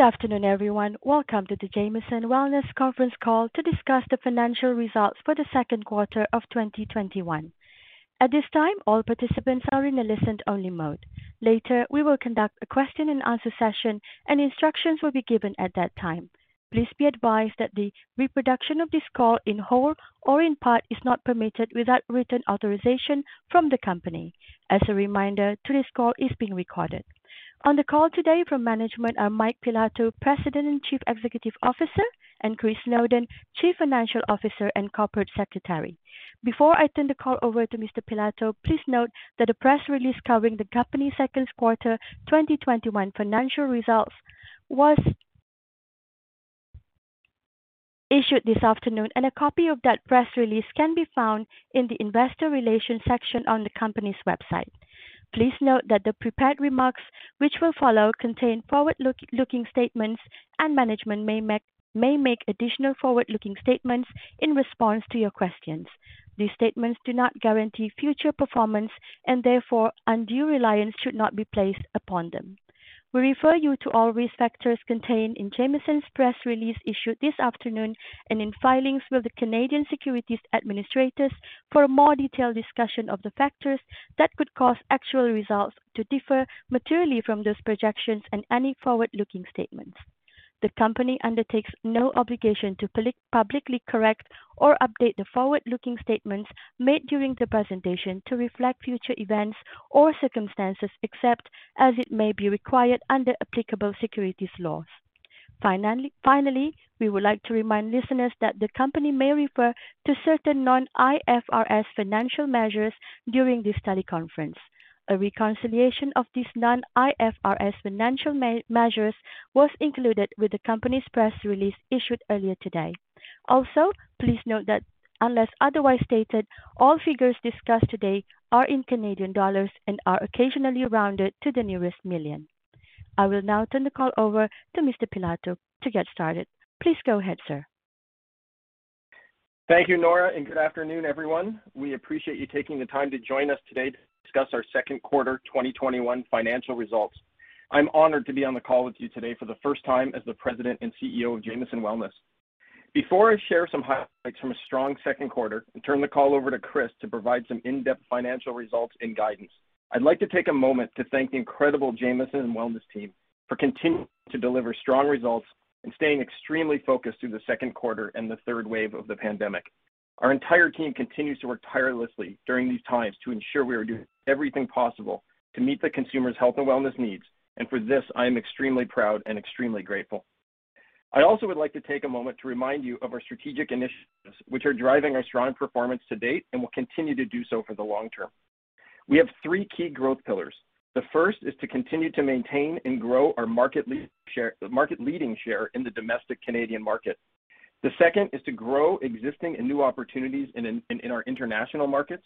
Good afternoon, everyone. Welcome to the Jamieson Wellness conference call to discuss the financial results for the second quarter of 2021. At this time, all participants are in a listen-only mode. Later, we will conduct a question and answer session, and instructions will be given at that time. Please be advised that the reproduction of this call in whole or in part is not permitted without written authorization from the company. As a reminder, today's call is being recorded. On the call today from management are Mike Pilato, President and Chief Executive Officer, and Chris Snowden, Chief Financial Officer and Corporate Secretary. Before I turn the call over to Mr. Pilato, please note that the press release covering the company's second quarter 2021 financial results was issued this afternoon, and a copy of that press release can be found in the investor relations section on the company's website. Please note that the prepared remarks which will follow contain forward-looking statements, and management may make additional forward-looking statements in response to your questions. These statements do not guarantee future performance, and therefore, undue reliance should not be placed upon them. We refer you to all risk factors contained in Jamieson's press release issued this afternoon and in filings with the Canadian Securities Administrators for a more detailed discussion of the factors that could cause actual results to differ materially from those projections and any forward-looking statements. The company undertakes no obligation to publicly correct or update the forward-looking statements made during the presentation to reflect future events or circumstances, except as it may be required under applicable securities laws. Finally, we would like to remind listeners that the company may refer to certain non-IFRS financial measures during this teleconference. A reconciliation of these non-IFRS financial measures was included with the company's press release issued earlier today. Also, please note that unless otherwise stated, all figures discussed today are in Canadian dollars and are occasionally rounded to the nearest million. I will now turn the call over to Mr. Pilato to get started. Please go ahead, sir. Thank you, Nora, and good afternoon, everyone. We appreciate you taking the time to join us today to discuss our second quarter 2021 financial results. I'm honored to be on the call with you today for the first time as the President and CEO of Jamieson Wellness. Before I share some highlights from a strong second quarter and turn the call over to Chris to provide some in-depth financial results and guidance, I'd like to take a moment to thank the incredible Jamieson Wellness team for continuing to deliver strong results and staying extremely focused through the second quarter and the third wave of the pandemic. Our entire team continues to work tirelessly during these times to ensure we are doing everything possible to meet the consumer's health and wellness needs, and for this, I am extremely proud and extremely grateful. I also would like to take a moment to remind you of our strategic initiatives, which are driving our strong performance to date and will continue to do so for the long term. We have three key growth pillars. The first is to continue to maintain and grow our market-leading share in the domestic Canadian market. The second is to grow existing and new opportunities in our international markets.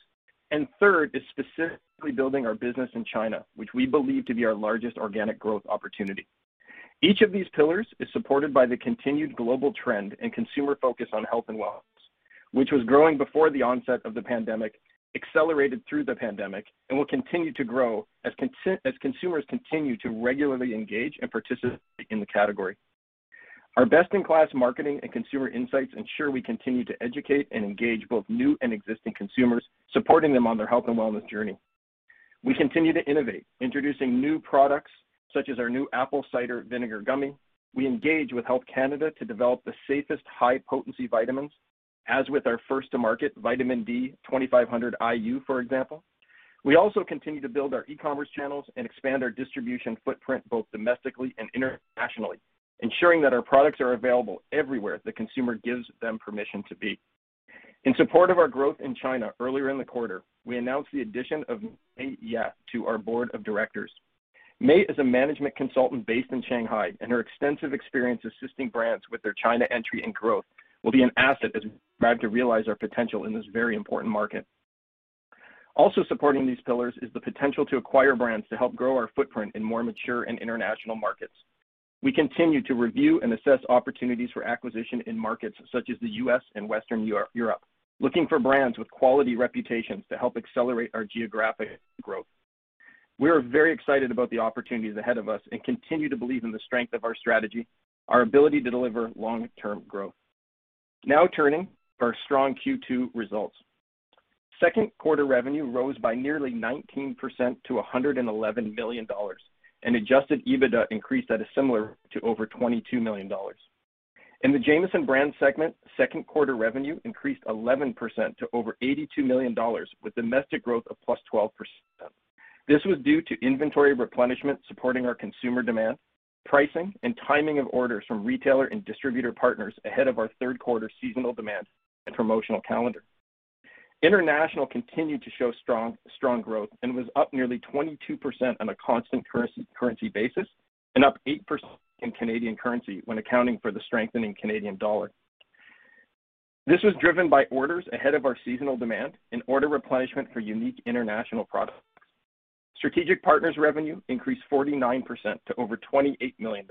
Third is specifically building our business in China, which we believe to be our largest organic growth opportunity. Each of these pillars is supported by the continued global trend and consumer focus on health and wellness, which was growing before the onset of the pandemic, accelerated through the pandemic, and will continue to grow as consumers continue to regularly engage and participate in the category. Our best-in-class marketing and consumer insights ensure we continue to educate and engage both new and existing consumers, supporting them on their health and wellness journey. We continue to innovate, introducing new products such as our new apple cider vinegar gummy. We engage with Health Canada to develop the safest high-potency vitamins, as with our first-to-market vitamin D 2500 IU, for example. We also continue to build our e-commerce channels and expand our distribution footprint both domestically and internationally, ensuring that our products are available everywhere the consumer gives them permission to be. In support of our growth in China earlier in the quarter, we announced the addition of Mei Ye to our board of directors. Mei is a management consultant based in Shanghai, and her extensive experience assisting brands with their China entry and growth will be an asset as we strive to realize our potential in this very important market. Also supporting these pillars is the potential to acquire brands to help grow our footprint in more mature and international markets. We continue to review and assess opportunities for acquisition in markets such as the U.S. and Western Europe, looking for brands with quality reputations to help accelerate our geographic growth. We are very excited about the opportunities ahead of us and continue to believe in the strength of our strategy, our ability to deliver long-term growth. Now turning to our strong Q2 results. Second quarter revenue rose by nearly 19% to $111 million, and adjusted EBITDA increased at a similar to over $22 million. In the Jamieson Brands segment, second quarter revenue increased 11% to over $82 million, with domestic growth of +12%. This was due to inventory replenishment supporting our consumer demand, pricing, and timing of orders from retailer and distributor partners ahead of our third quarter seasonal demand and promotional calendar. International continued to show strong growth and was up nearly 22% on a constant currency basis and up 8% in Canadian currency when accounting for the strengthening Canadian dollar. This was driven by orders ahead of our seasonal demand and order replenishment for unique international products. Strategic partners revenue increased 49% to over $28 million,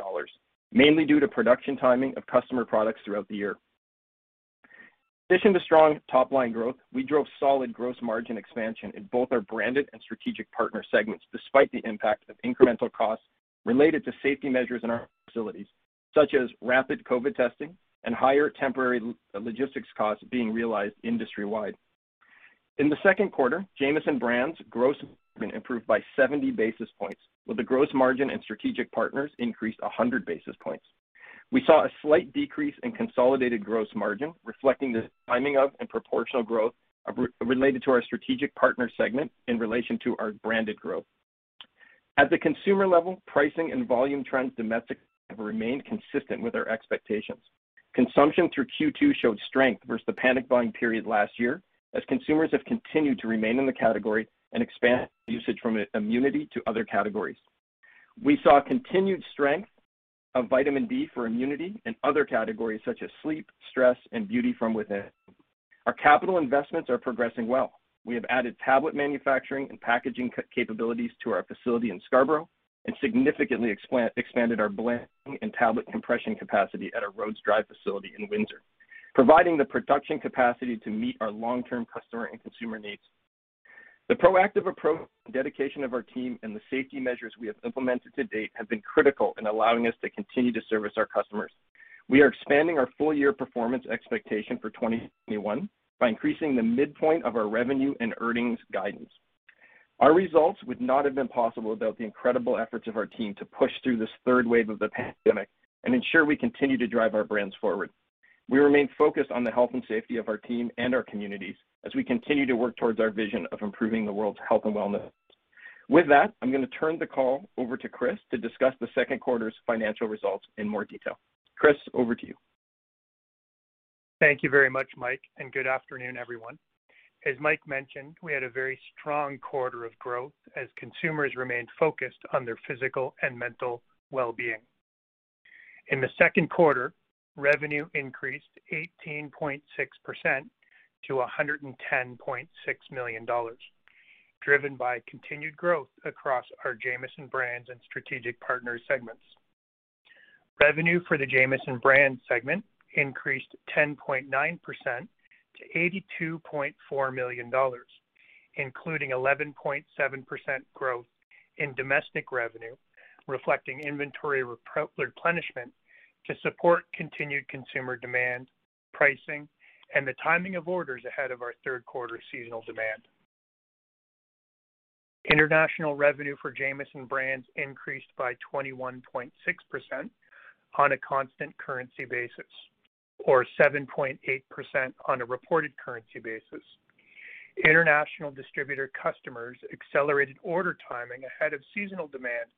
mainly due to production timing of customer products throughout the year. In addition to strong top-line growth, we drove solid gross margin expansion in both our branded and strategic partner segments, despite the impact of incremental costs related to safety measures in our facilities, such as rapid COVID testing and higher temporary logistics costs being realized industry-wide. In the second quarter, Jamieson Brands gross margin improved by 70 basis points, with the gross margin and strategic partners increased 100 basis points. We saw a slight decrease in consolidated gross margin, reflecting the timing of and proportional growth related to our strategic partner segment in relation to our branded growth. At the consumer level, pricing and volume trends domestically have remained consistent with our expectations. Consumption through Q2 showed strength versus the panic buying period last year, as consumers have continued to remain in the category and expand usage from immunity to other categories. We saw continued strength of vitamin D for immunity and other categories such as sleep, stress, and beauty from within. Our capital investments are progressing well. We have added tablet manufacturing and packaging capabilities to our facility in Scarborough and significantly expanded our blending and tablet compression capacity at our Rhodes Drive facility in Windsor, providing the production capacity to meet our long-term customer and consumer needs. The proactive approach and dedication of our team and the safety measures we have implemented to date have been critical in allowing us to continue to service our customers. We are expanding our full-year performance expectation for 2021 by increasing the midpoint of our revenue and earnings guidance. Our results would not have been possible without the incredible efforts of our team to push through this third wave of the pandemic and ensure we continue to drive our brands forward. We remain focused on the health and safety of our team and our communities as we continue to work towards our vision of improving the world's health and wellness. With that, I'm going to turn the call over to Chris to discuss the second quarter's financial results in more detail. Chris, over to you. Thank you very much, Mike, and good afternoon, everyone. As Mike mentioned, we had a very strong quarter of growth as consumers remained focused on their physical and mental well-being. In the second quarter, revenue increased 18.6% to $110.6 million, driven by continued growth across our Jamieson Brands and strategic partner segments. Revenue for the Jamieson Brands segment increased 10.9% to $82.4 million, including 11.7% growth in domestic revenue, reflecting inventory replenishment to support continued consumer demand, pricing, and the timing of orders ahead of our third quarter seasonal demand. International revenue for Jamieson Brands increased by 21.6% on a constant currency basis, or 7.8% on a reported currency basis. International distributor customers accelerated order timing ahead of seasonal demand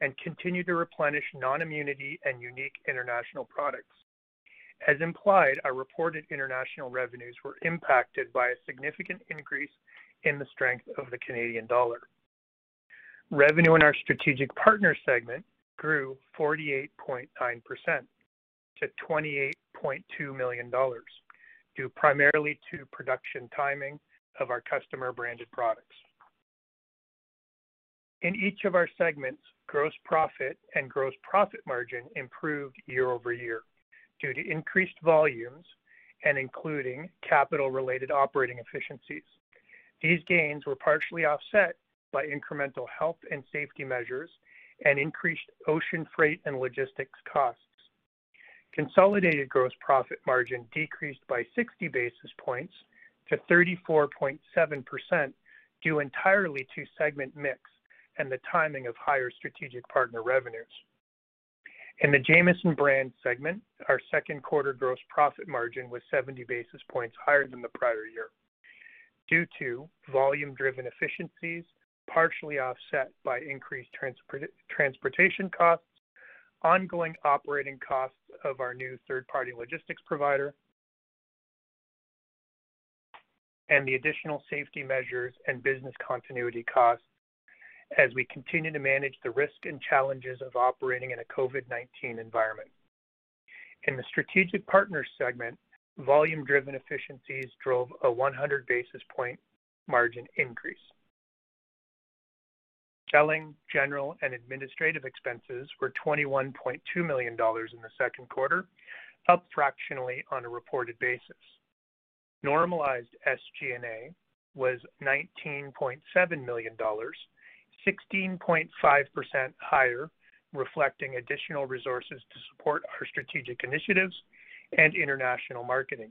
and continued to replenish non-immunity and unique international products. As implied, our reported international revenues were impacted by a significant increase in the strength of the Canadian dollar. Revenue in our strategic partner segment grew 48.9% to $28.2 million, due primarily to production timing of our customer-branded products. In each of our segments, gross profit and gross profit margin improved year-over-year due to increased volumes and including capital-related operating efficiencies. These gains were partially offset by incremental health and safety measures and increased ocean freight and logistics costs. Consolidated gross profit margin decreased by 60 basis points to 34.7%, due entirely to segment mix and the timing of higher strategic partner revenues. In the Jamieson Brand segment, our second quarter gross profit margin was 70 basis points higher than the prior year due to volume-driven efficiencies, partially offset by increased transportation costs, ongoing operating costs of our new third-party logistics provider, and the additional safety measures and business continuity costs as we continue to manage the risk and challenges of operating in a COVID-19 environment. In the strategic partners segment, volume-driven efficiencies drove a 100 basis point margin increase. Selling, general, and administrative expenses were $21.2 million in the second quarter, up fractionally on a reported basis. Normalized SG&A was $19.7 million, 16.5% higher, reflecting additional resources to support our strategic initiatives and international marketing,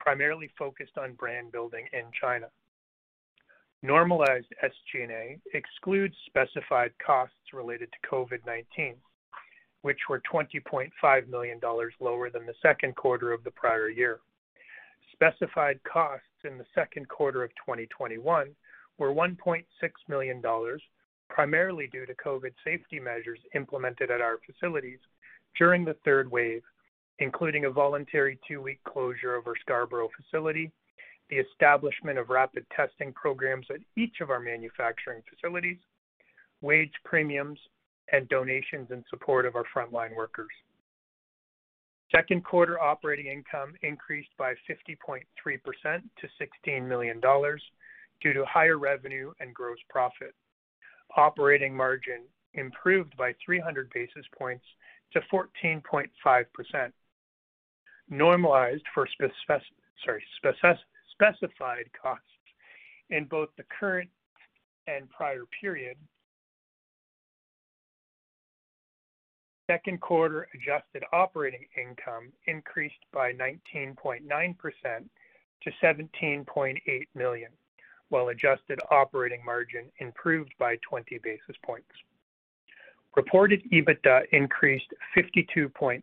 primarily focused on brand building in China. Normalized SG&A excludes specified costs related to COVID-19, which were $20.5 million lower than the second quarter of the prior year. Specified costs in the second quarter of 2021 were $1.6 million, primarily due to COVID safety measures implemented at our facilities during the third wave, including a voluntary two-week closure of our Scarborough facility, the establishment of rapid testing programs at each of our manufacturing facilities, wage premiums, and donations in support of our frontline workers. Second quarter operating income increased by 50.3% to $16 million due to higher revenue and gross profit. Operating margin improved by 300 basis points to 14.5%. Normalized for specified costs in both the current and prior period, second quarter adjusted operating income increased by 19.9% to $17.8 million, while adjusted operating margin improved by 20 basis points. Reported EBITDA increased 52.8%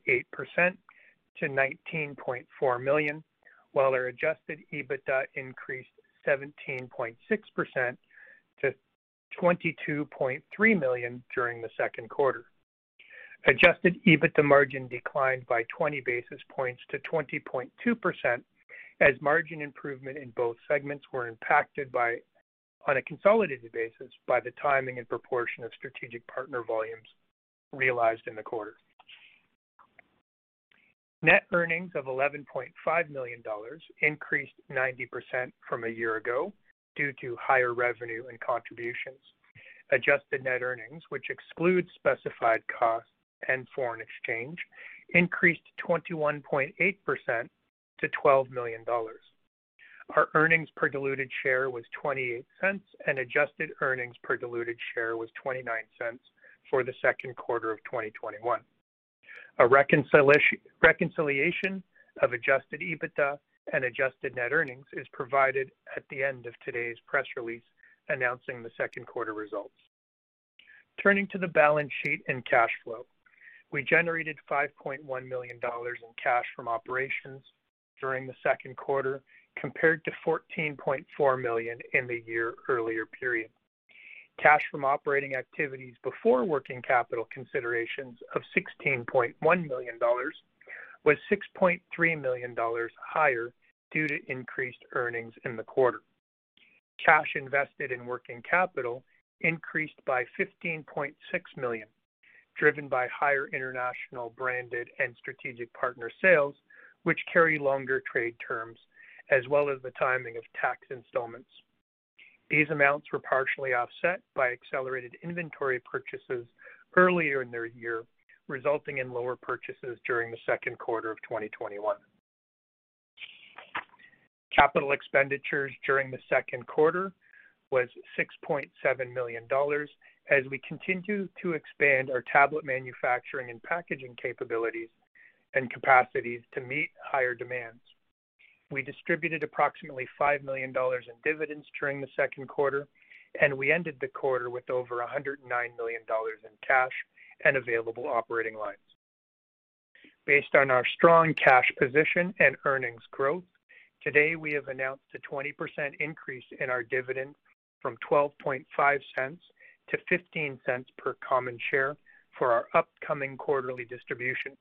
to 19.4 million, while our adjusted EBITDA increased 17.6% to 22.3 million during the second quarter. Adjusted EBITDA margin declined by 20 basis points to 20.2% as margin improvement in both segments were impacted by, on a consolidated basis, by the timing and proportion of strategic partner volumes realized in the quarter. Net earnings of $11.5 million increased 90% from a year ago due to higher revenue and contributions. Adjusted net earnings, which excludes specified costs and foreign exchange, increased 21.8% to $12 million. Our earnings per diluted share was $0.28, and adjusted earnings per diluted share was $0.29 for the second quarter of 2021. A reconciliation of adjusted EBITDA and adjusted net earnings is provided at the end of today's press release announcing the second quarter results. Turning to the balance sheet and cash flow. We generated $5.1 million in cash from operations during the second quarter, compared to 14.4 million in the year earlier period. Cash from operating activities before working capital considerations of $16.1 million was $6.3 million higher due to increased earnings in the quarter. Cash invested in working capital increased by 15.6 million, driven by higher international branded and strategic partner sales, which carry longer trade terms, as well as the timing of tax installments. These amounts were partially offset by accelerated inventory purchases earlier in the year, resulting in lower purchases during the second quarter of 2021. Capital expenditures during the second quarter was 6.7 million dollars as we continue to expand our tablet manufacturing and packaging capabilities and capacities to meet higher demands. We distributed approximately 5 million dollars in dividends during the second quarter, and we ended the quarter with over 109 million dollars in cash and available operating lines. Based on our strong cash position and earnings growth, today we have announced a 20% increase in our dividend from 0.125 to 15 cents per common share for our upcoming quarterly distribution.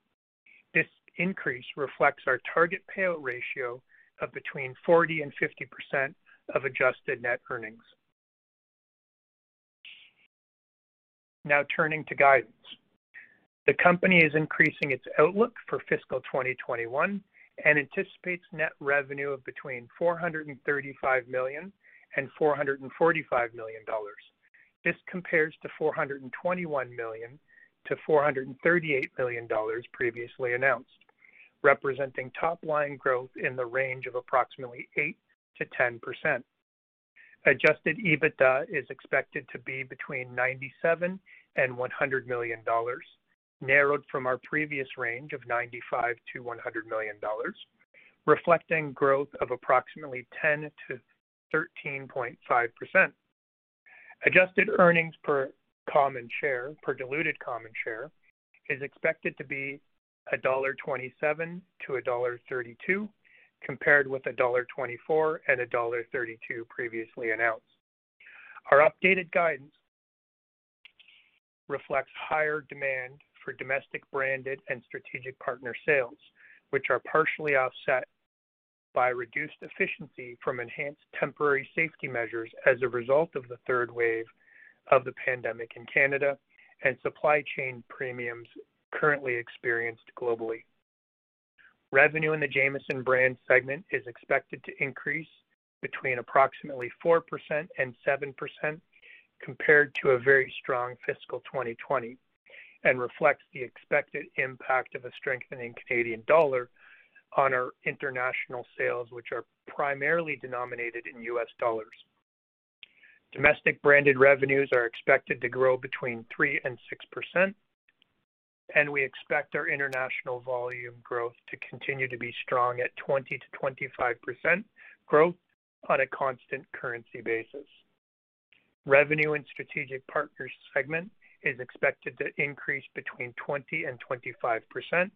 This increase reflects our target payout ratio of between 40 and 50% of adjusted net earnings. Now turning to guidance. The company is increasing its outlook for fiscal 2021 and anticipates net revenue of between $435 million and $445 million. This compares to 421 million-438 million dollars previously announced, representing top-line growth in the range of approximately 8%-10%. Adjusted EBITDA is expected to be between 97 million and 100 million dollars, narrowed from our previous range of 95 million-100 million dollars, reflecting growth of approximately 10%-13.5%. Adjusted earnings per diluted common share is expected to be 1.27-1.32 dollar, compared with 1.24 and dollar 1.32 previously announced. Our updated guidance reflects higher demand for domestic branded and strategic partner sales, which are partially offset by reduced efficiency from enhanced temporary safety measures as a result of the third wave of the pandemic in Canada and supply chain premiums currently experienced globally. Revenue in the Jamieson brand segment is expected to increase between approximately 4% and 7% compared to a very strong fiscal 2020 and reflects the expected impact of a strengthening Canadian dollar on our international sales, which are primarily denominated in US dollars. Domestic branded revenues are expected to grow between 3 and 6%, and we expect our international volume growth to continue to be strong at 20%-25% growth on a constant currency basis. Revenue in strategic partners segment is expected to increase between 20 and 25%,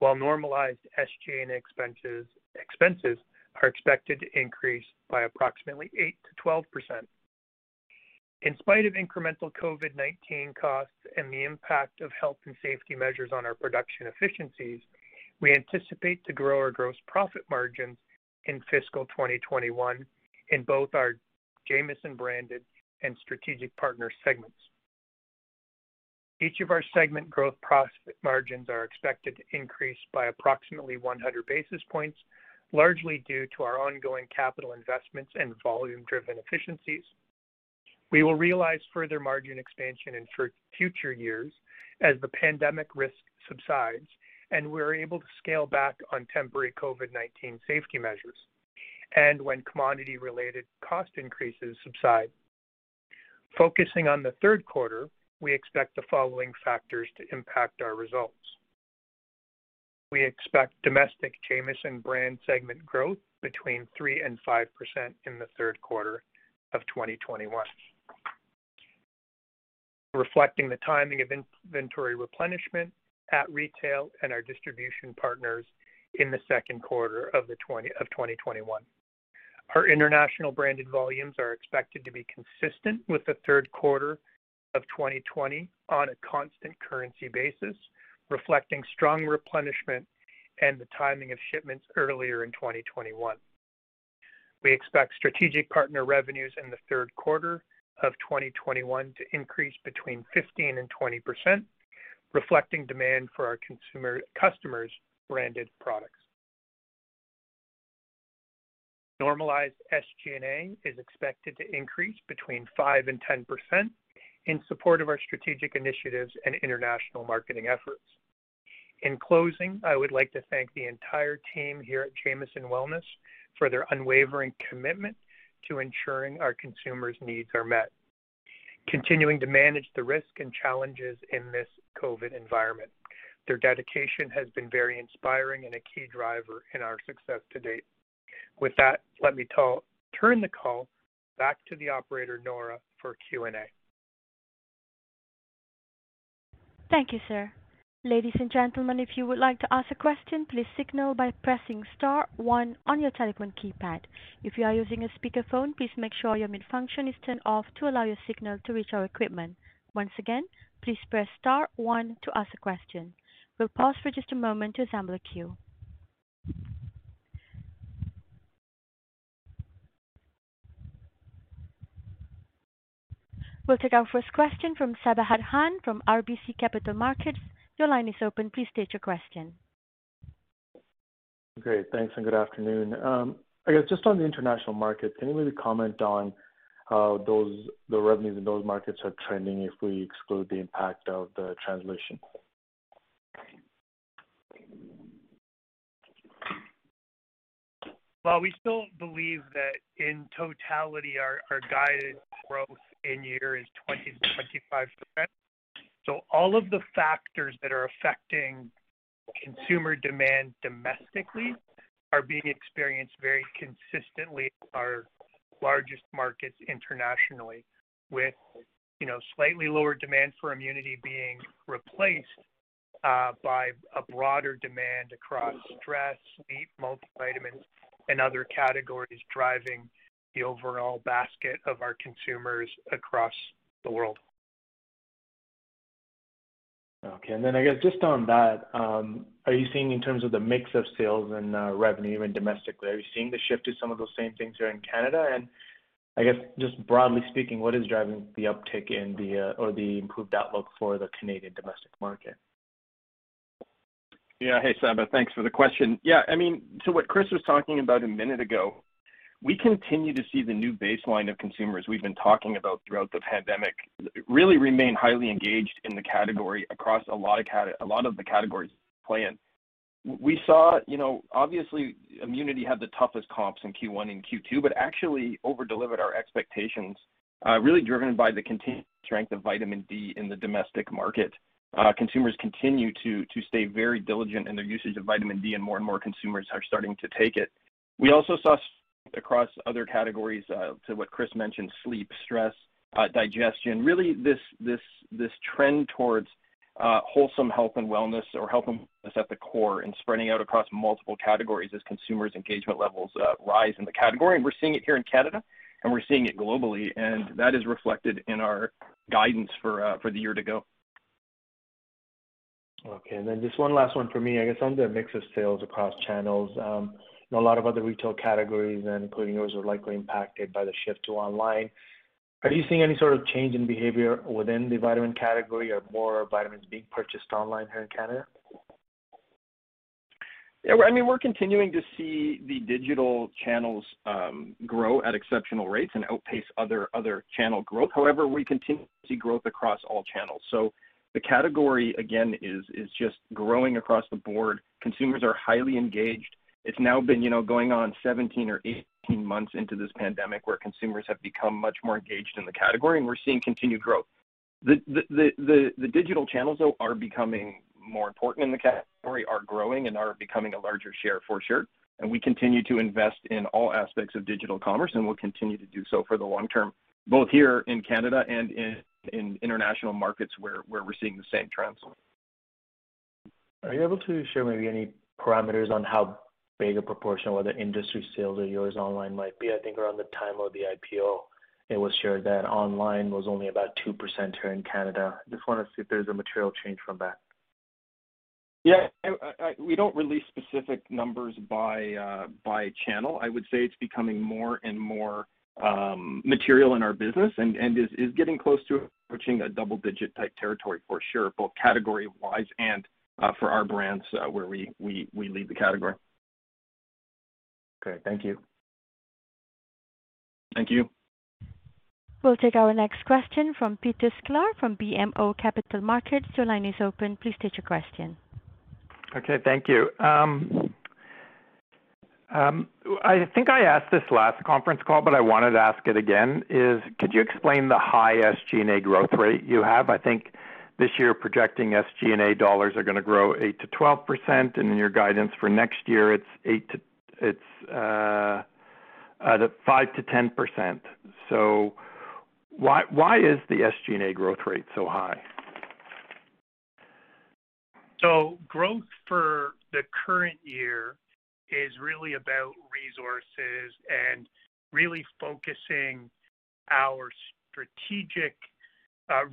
while normalized SG&A expenses are expected to increase by approximately 8%-12%. In spite of incremental COVID-19 costs and the impact of health and safety measures on our production efficiencies, we anticipate to grow our gross profit margins in fiscal 2021 in both our Jamieson branded and strategic partner segments. Each of our segment growth profit margins are expected to increase by approximately 100 basis points, largely due to our ongoing capital investments and volume-driven efficiencies. We will realize further margin expansion in future years as the pandemic risk subsides and we're able to scale back on temporary COVID-19 safety measures, and when commodity-related cost increases subside. Focusing on the third quarter, we expect the following factors to impact our results. We expect domestic Jamieson brand segment growth between 3 and 5% in the third quarter of 2021, reflecting the timing of inventory replenishment at retail and our distribution partners in the second quarter of 2021. Our international branded volumes are expected to be consistent with the third quarter of 2020 on a constant currency basis, reflecting strong replenishment and the timing of shipments earlier in 2021. We expect strategic partner revenues in the third quarter of 2021 to increase between 15 and 20%, reflecting demand for our consumer customers' branded products. Normalized SG&A is expected to increase between 5 and 10% in support of our strategic initiatives and international marketing efforts. In closing, I would like to thank the entire team here at Jamieson Wellness for their unwavering commitment to ensuring our consumers' needs are met, continuing to manage the risk and challenges in this COVID environment. Their dedication has been very inspiring and a key driver in our success to date. With that, let me turn the call back to the operator, Nora, for Q&A. Thank you, sir. Ladies and gentlemen, if you would like to ask a question, please signal by pressing star one on your telephone keypad. If you are using a speakerphone, please make sure your mute function is turned off to allow your signal to reach our equipment. Once again, please press star one to ask a question. We'll pause for just a moment to assemble a queue. We'll take our first question from Sabahat Khan from RBC Capital Markets. Your line is open. Please state your question. Great. Thanks, and good afternoon. Um, I guess just on the international market, can you maybe comment on how those the revenues in those markets are trending if we exclude the impact of the translation? Well, we still believe that in totality, our guided growth in year is 20%-25%. So all of the factors that are affecting consumer demand domestically are being experienced very consistently in our largest markets internationally with, you know, slightly lower demand for immunity being replaced uh, by a broader demand across stress, sleep, multivitamins, and other categories driving the overall basket of our consumers across the world. Okay. And then I guess just on that, um, are you seeing in terms of the mix of sales and uh, revenue even domestically, are you seeing the shift to some of those same things here in Canada? And I guess just broadly speaking, what is driving the uptick in the uh, or the improved outlook for the Canadian domestic market? Yeah. Hey, Sabahat. Thanks for the question. Yeah, I mean, to what Chris was talking about a minute ago, we continue to see the new baseline of consumers we've been talking about throughout the pandemic really remain highly engaged in the category across a lot of the categories play in. We saw, you know, obviously immunity had the toughest comps in Q1 and Q2, but actually over-delivered our expectations, uh, really driven by the continued strength of vitamin D in the domestic market. Uh, consumers continue to stay very diligent in their usage of vitamin D, and more and more consumers are starting to take it. We also saw across other categories, uh, to what Chris mentioned, sleep, stress, uh, digestion, really this trend towards uh, wholesome health and wellness or health and wellness at the core and spreading out across multiple categories as consumers' engagement levels rise in the category. We're seeing it here in Canada, and we're seeing it globally, and that is reflected in our guidance for the year to go. Okay. And then just one last one for me. I guess on the mix of sales across channels, you know, a lot of other retail categories, and including yours, are likely impacted by the shift to online. Are you seeing any sort of change in behavior within the vitamin category or more vitamins being purchased online here in Canada? Yeah, I mean, we're continuing to see the digital channels um, grow at exceptional rates and outpace other other channel growth. However, we continue to see growth across all channels. So the category, again, is is just growing across the board. Consumers are highly engaged. It's now been, you know, going on 17 or 18 months into this pandemic where consumers have become much more engaged in the category, and we're seeing continued growth. The the, the, the digital channels, though, are becoming more important in the category, are growing and are becoming a larger share for sure. And we continue to invest in all aspects of digital commerce, and we'll continue to do so for the long term, both here in Canada and in in international markets where we're seeing the same trends. Are you able to share maybe any parameters on how big a proportion of the industry sales or yours online might be? I think around the time of the IPO, it was shared that online was only about 2% here in Canada. Just wanna see if there's a material change from that. Yeah. We don't release specific numbers by channel. I would say it's becoming more and more um, material in our business and, and is, is getting close to approaching a double digit type territory for sure, both category wise and uh, for our brands uh, where we, we, we lead the category. Okay, thank you. Thank you. We'll take our next question from Peter Sklar from BMO Capital Markets. Your line is open. Please state your question. Okay, thank you. Um, um, I think I asked this last conference call, but I wanted to ask it again, is could you explain the high SG&A growth rate you have? I think this year projecting SG&A dollars are gonna grow 8%-12%, and in your guidance for next year, it's 8 to it's uh, at five to ten percent. So why why is the SG&A growth rate so high? So growth for the current year is really about resources and really focusing our strategic, uh,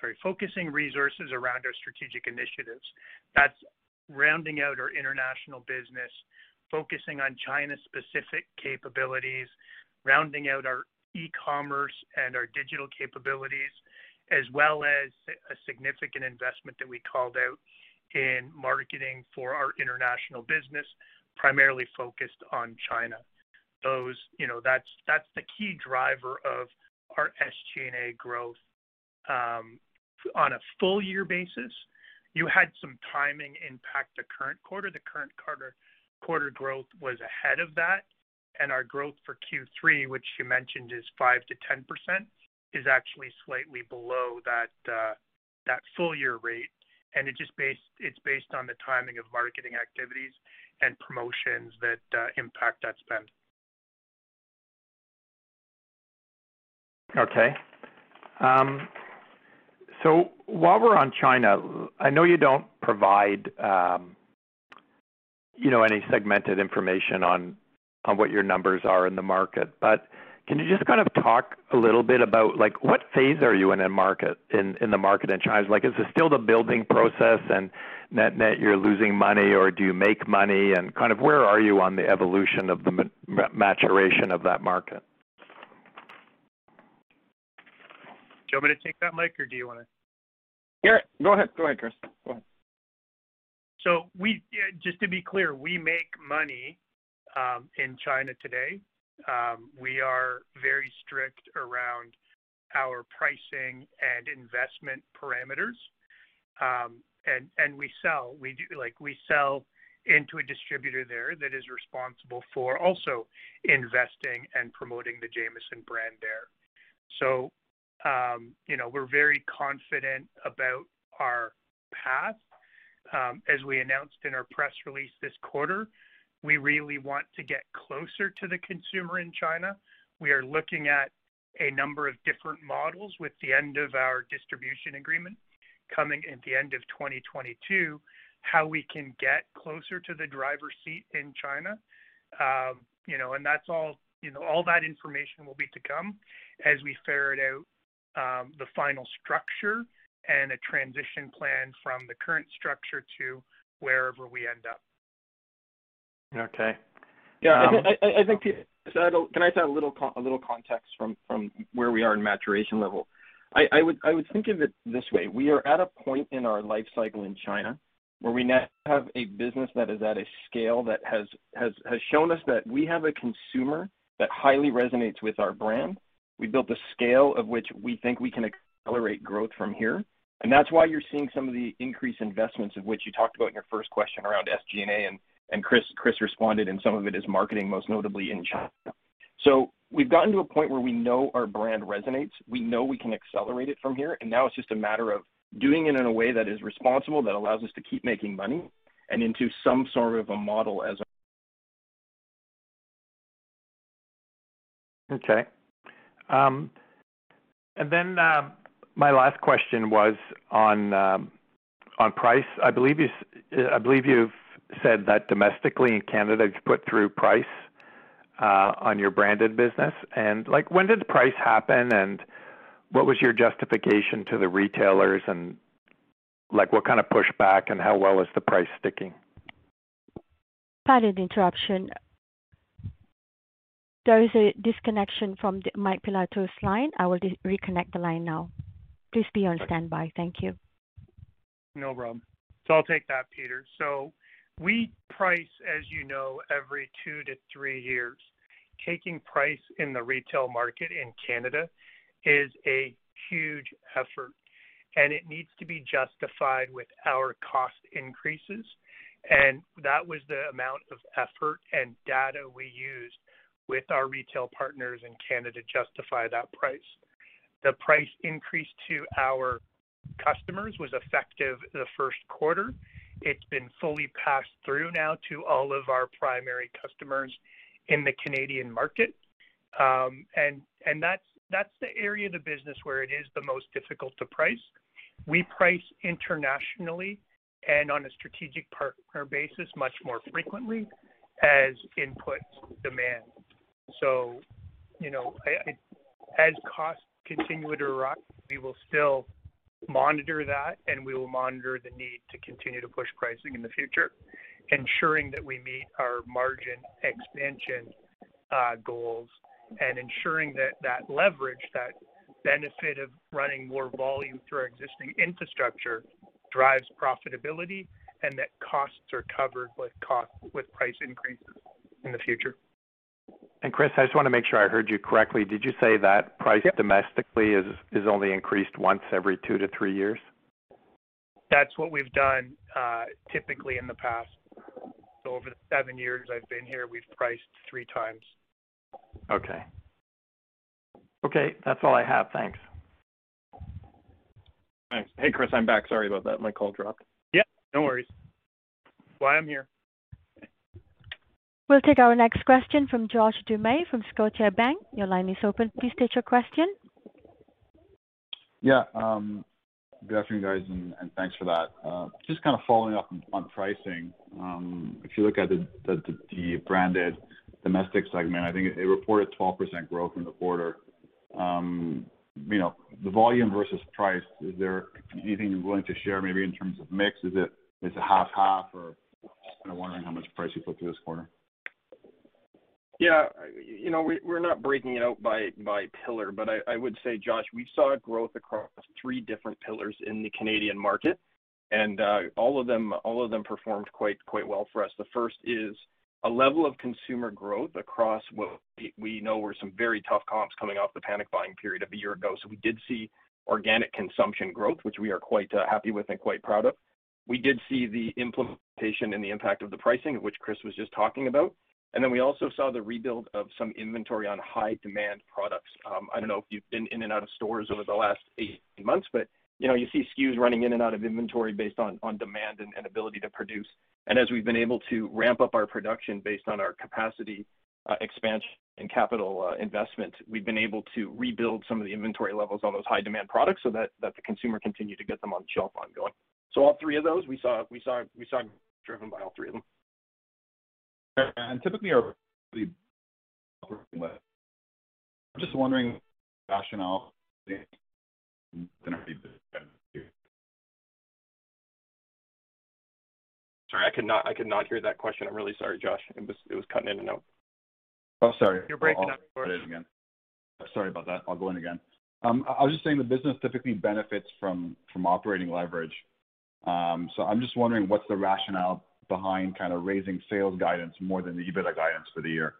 sorry, focusing resources around our strategic initiatives. That's rounding out our international business, focusing on China-specific capabilities, rounding out our e-commerce and our digital capabilities, as well as a significant investment that we called out in marketing for our international business, primarily focused on China. Those, you know, that's that's the key driver of our SG&A growth. Um, on a full year basis, you had some timing impact the current quarter. The current quarter quarter growth was ahead of that, and our growth for Q3, which you mentioned is 5 to 10 percent is actually slightly below that uh, that full year rate. and it just based It's based on the timing of marketing activities and promotions that uh, impact that spend. Okay. Um, so while we're on China, I know you don't provide, um, you know, any segmented information on on what your numbers are in the market, but can you just kind of talk a little bit about like what phase are you in in market in in the market in China? Like, is it still the building process and net net you're losing money, or do you make money? And kind of where are you on the evolution of the maturation of that market? Do you want me to take that, Mike, or do you want to? Yeah, go ahead. Go ahead, Chris. Go ahead. So we, just to be clear, we make money um, in China today. Um, we are very strict around our pricing and investment parameters. Um, and and we sell. We do like we sell into a distributor there that is responsible for also investing and promoting the Jamieson brand there. So, you know, we're very confident about our path. Um, as we announced in our press release this quarter, we really want to get closer to the consumer in China. We are looking at a number of different models with the end of our distribution agreement coming at the end of 2022, how we can get closer to the driver's seat in China. Um, you know, and that's all, you know, all that information will be to come as we ferret out um, the final structure and a transition plan from the current structure to wherever we end up. Okay. Yeah, um, I, I, I think can I add a little a little context from from where we are in maturation level? I, I would I would think of it this way: we are at a point in our life cycle in China where we now have a business that is at a scale that has has has shown us that we have a consumer that highly resonates with our brand. We built a scale of which we think we can accelerate growth from here. And that's why you're seeing some of the increased investments of which you talked about in your first question around SG&A and Chris responded, and some of it is marketing, most notably in China. So we've gotten to a point where we know our brand resonates. We know we can accelerate it from here, and now it's just a matter of doing it in a way that is responsible, that allows us to keep making money, and into some sort of a model as. A- okay. Um, um, My last question was on um, on price. I believe you've said that domestically in Canada, you've put through price uh, on your branded business. And like, when did price happen, and what was your justification to the retailers, and like, what kind of pushback, and how well is the price sticking? Pardon the interruption. There is a disconnection from Mike Pilato's line. I will reconnect the line now. Please be on standby. Thank you. No problem. So I'll take that, Peter. So we price, as you know, every two to three years. Taking price in the retail market in Canada is a huge effort, and it needs to be justified with our cost increases. And that was the amount of effort and data we used with our retail partners in Canada to justify that price. The price increase to our customers was effective the first quarter. It's been fully passed through now to all of our primary customers in the Canadian market. Um, that's that's the area of the business where it is the most difficult to price. We price internationally and on a strategic partner basis much more frequently as input demand. So, you know, as costs continue to rise, we will still monitor that, and we will monitor the need to continue to push pricing in the future, ensuring that we meet our margin expansion uh, goals and ensuring that that leverage, that benefit of running more volume through our existing infrastructure drives profitability and that costs are covered with cost with price increases in the future. Chris, I just wanna make sure I heard you correctly. Did you say that price domestically is only increased once every two to three years? That's what we've done, uh, typically in the past. So over the seven years I've been here, we've priced three times. Okay. Okay, that's all I have. Thanks. Thanks. Hey, Chris, I'm back. Sorry about that. My call dropped. Yeah, no worries. Why I'm here. We'll take our next question from George Doumet from Scotiabank. Your line is open. Please state your question. Yeah. Um, good afternoon, guys, and thanks for that. Uh, just kind of following up on pricing. Um, if you look at the branded domestic segment, I think it reported 12% growth in the quarter. Um, you know, the volume versus price, is there anything you're willing to share maybe in terms of mix? Is it, is it half-half or just kind of wondering how much price you put through this quarter? Yeah. You know, we're not breaking it out by pillar, but I would say, Josh, we saw growth across three different pillars in the Canadian market, and uh, all of them all of them performed quite quite well for us. The first is a level of consumer growth across what we know were some very tough comps coming off the panic buying period of a year ago. So we did see organic consumption growth, which we are quite uh, happy with and quite proud of. We did see the implementation and the impact of the pricing, which Chris was just talking about. And then we also saw the rebuild of some inventory on high demand products. Um, I don't know if you've been in and out of stores over the last 18 months, but you know, you see SKUs running in and out of inventory based on demand and ability to produce. And as we've been able to ramp up our production based on our capacity uh, expansion and capital uh, investment, we've been able to rebuild some of the inventory levels on those high demand products so that the consumer continue to get them on shelf ongoing. So all three of those we saw we saw we saw driven by all three of them. And typically, I'm just wondering rationale. Sorry, I could not I could not hear that question. I'm really sorry, Josh. It was it was cutting in and out. Oh, sorry. You're breaking up. I'll try it again. Sorry about that. I'll go in again. I was just saying the business typically benefits from operating leverage. Um, so I'm just wondering what's the rationale behind kind of raising sales guidance more than the EBITDA guidance for the year?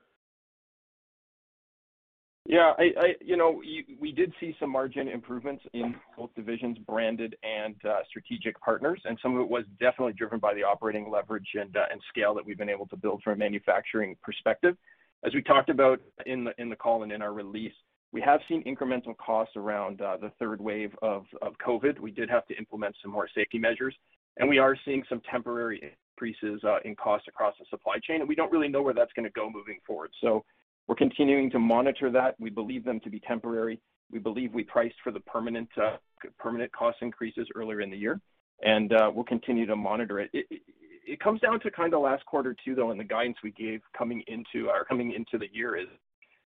Yeah, you know, we did see some margin improvements in both divisions, branded and uh, strategic partners, and some of it was definitely driven by the operating leverage uh, and scale that we've been able to build from a manufacturing perspective. As we talked about in the call and in our release, we have seen incremental costs around uh, the third wave of COVID. We did have to implement some more safety measures, and we are seeing some temporary increases uh, in costs across the supply chain, and we don't really know where that's gonna go moving forward. So we're continuing to monitor that. We believe them to be temporary. We believe we priced for the permanent uh, permanent cost increases earlier in the year, and uh, we'll continue to monitor it. It comes down to kind of last quarter too, though, and the guidance we gave coming into our coming into the year is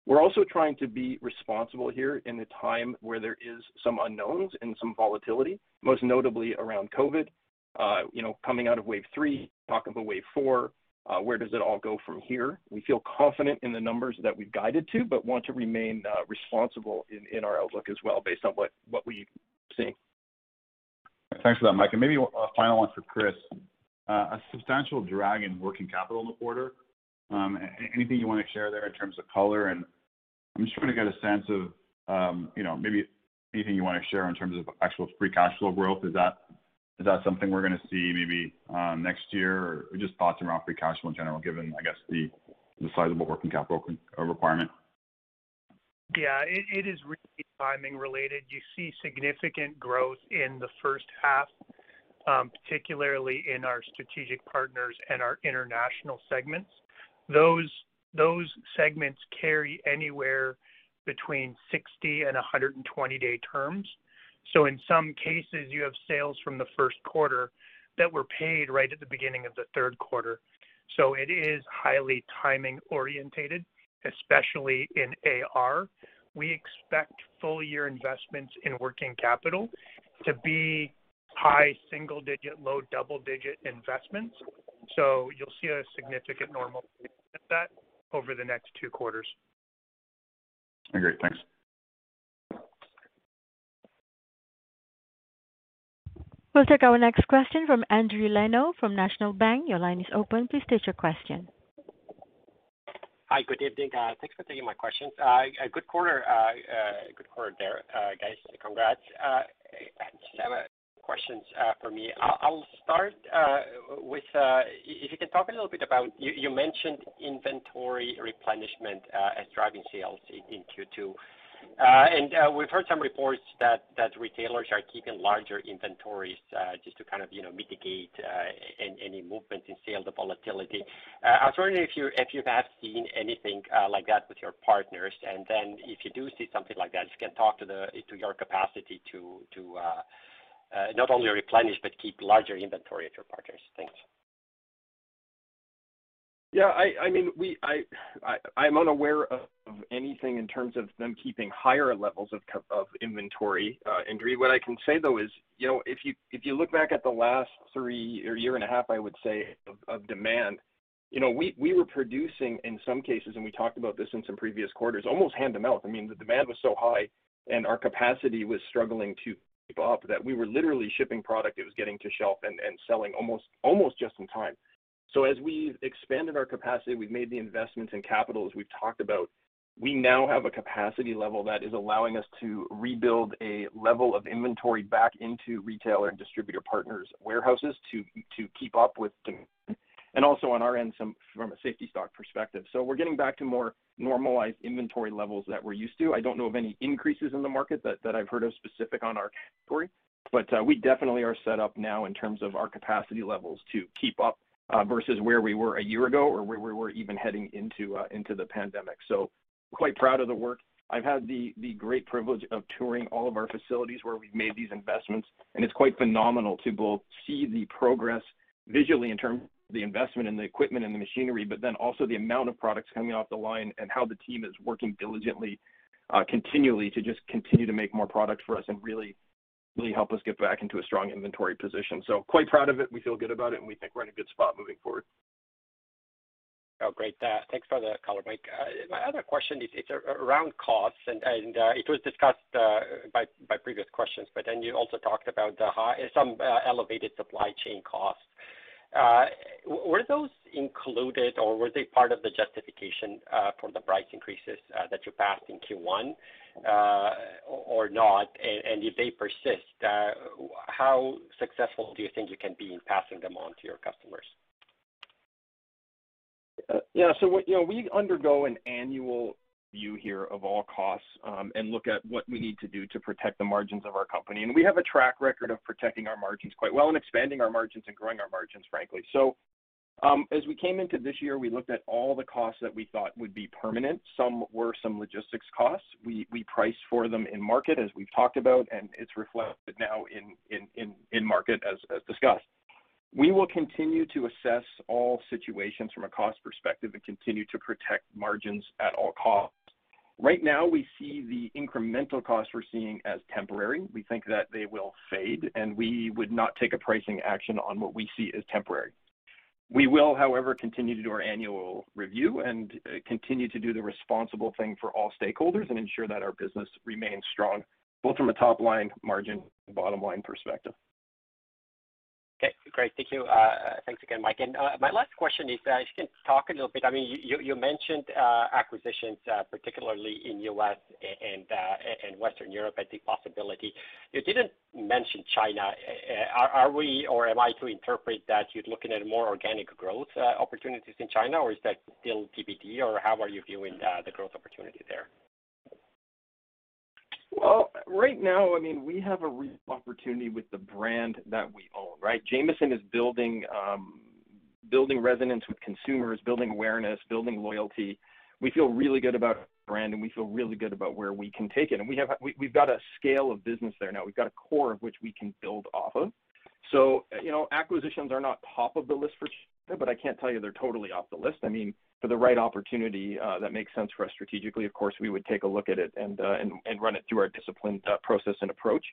we're also trying to be responsible here in a time where there is some unknowns and some volatility, most notably around COVID. Uh, you know, coming out of wave three, talk of a wave four, uh, where does it all go from here? We feel confident in the numbers that we've guided to, but want to remain uh, responsible in our outlook as well based on what we see. Thanks for that, Mike. And maybe a final one for Chris. A substantial drag in working capital in the quarter. Um, anything you wanna share there in terms of color? And I'm just trying to get a sense of, um, you know, maybe anything you wanna share in terms of actual free cash flow growth. Is that something we're gonna see maybe um, next year? Or just thoughts around free cash flow in general, given, I guess, the sizable working capital uh, requirement. Yeah. It is really timing related. You see significant growth in the first half, um, particularly in our strategic partners and our international segments. Those segments carry anywhere between 60 and 120-day terms. So in some cases, you have sales from the first quarter that were paid right at the beginning of the third quarter. So it is highly timing oriented, especially in AR. We expect full year investments in working capital to be high single digit, low double digit investments. So you'll see a significant normal at that over the next two quarters. Great. Thanks. We'll take our next question from Endri Leno from National Bank. Your line is open. Please state your question. Hi. Good evening. Uh, thanks for taking my questions. Uh, a good quarter uh, Good quarter, there, guys. Congrats. Just have questions for me. I'll start with if you can talk a little bit about you mentioned inventory replenishment as driving sales in Q2. Uh, and uh, we've heard some reports that that retailers are keeping larger inventories uh, just to kind of, you know, mitigate any movement in sales, the volatility. I was wondering if you if you have seen anything like that with your partners. And then if you do see something like that, if you can talk to the to your capacity to to uh not only replenish but keep larger inventory at your partners. Thanks. Yeah, I mean, we I, I'm unaware of anything in terms of them keeping higher levels of of inventory, uh, Endri. What I can say, though, is, you know, if you if you look back at the last three or year and a half, I would say, of demand, you know, we we were producing in some cases, and we talked about this in some previous quarters, almost hand to mouth. I mean, the demand was so high and our capacity was struggling to keep up that we were literally shipping product that was getting to shelf and selling almost almost just in time. So as we've expanded our capacity, we've made the investments in capital, as we've talked about, we now have a capacity level that is allowing us to rebuild a level of inventory back into retailer and distributor partners' warehouses to to keep up with demand, and also on our end, from a safety stock perspective. So we're getting back to more normalized inventory levels that we're used to. I don't know of any increases in the market that I've heard of specific on our category, but uh, we definitely are set up now in terms of our capacity levels to keep up Uh, versus where we were a year ago or where we were even heading into uh, the pandemic. So quite proud of the work. I've had the great privilege of touring all of our facilities where we've made these investments, and it's quite phenomenal to both see the progress visually in terms of the investment in the equipment and the machinery, but then also the amount of products coming off the line and how the team is working diligently, uh, continually to just continue to make more product for us and really help us get back into a strong inventory position. So quite proud of it. We feel good about it, and we think we're in a good spot moving forward. Oh, great. Uh, thanks for the color, Mike. Uh, my other question is it's around costs, and uh, it was discussed by previous questions, but then you also talked about some elevated supply chain costs. Were those included or were they part of the justification uh, for the price increases uh, that you passed in Q1 uh, or not? If they persist, how successful do you think you can be in passing them on to your customers? Yeah. So you know, we undergo an annual view here of all costs, um, and look at what we need to do to protect the margins of our company. And we have a track record of protecting our margins quite well and expanding our margins and growing our margins, frankly. Um, as we came into this year, we looked at all the costs that we thought would be permanent. Some were some logistics costs. We we priced for them in market, as we've talked about, and it's reflected now in in in in market as discussed. We will continue to assess all situations from a cost perspective and continue to protect margins at all costs. Right now, we see the incremental costs we're seeing as temporary. We think that they will fade, and we would not take a pricing action on what we see as temporary. We will, however, continue to do our annual review and uh, continue to do the responsible thing for all stakeholders and ensure that our business remains strong, both from a top line margin and bottom line perspective. Okay, great. Thank you. Uh, thanks again, Mike. And uh, my last question is, uh, if you can talk a little bit, I mean, you, you mentioned acquisitions, particularly in U.S. and and Western Europe as a possibility. You didn't mention China. Are, are we or am I to interpret that you're looking at more organic growth opportunities in China, or is that still TBD, or how are you viewing the growth opportunity there? Well, right now, I mean, we have a real opportunity with the brand that we own, right? Jamieson is building um, building resonance with consumers, building awareness, building loyalty. We feel really good about brand, and we feel really good about where we can take it. And we have we, we've got a scale of business there now. We've got a core of which we can build off of. So, you know, acquisitions are not top of the list for but I can't tell you they're totally off the list. I mean, for the right opportunity uh, that makes sense for us strategically, of course, we would take a look at it and uh, and, run it through our disciplined uh, process and approach.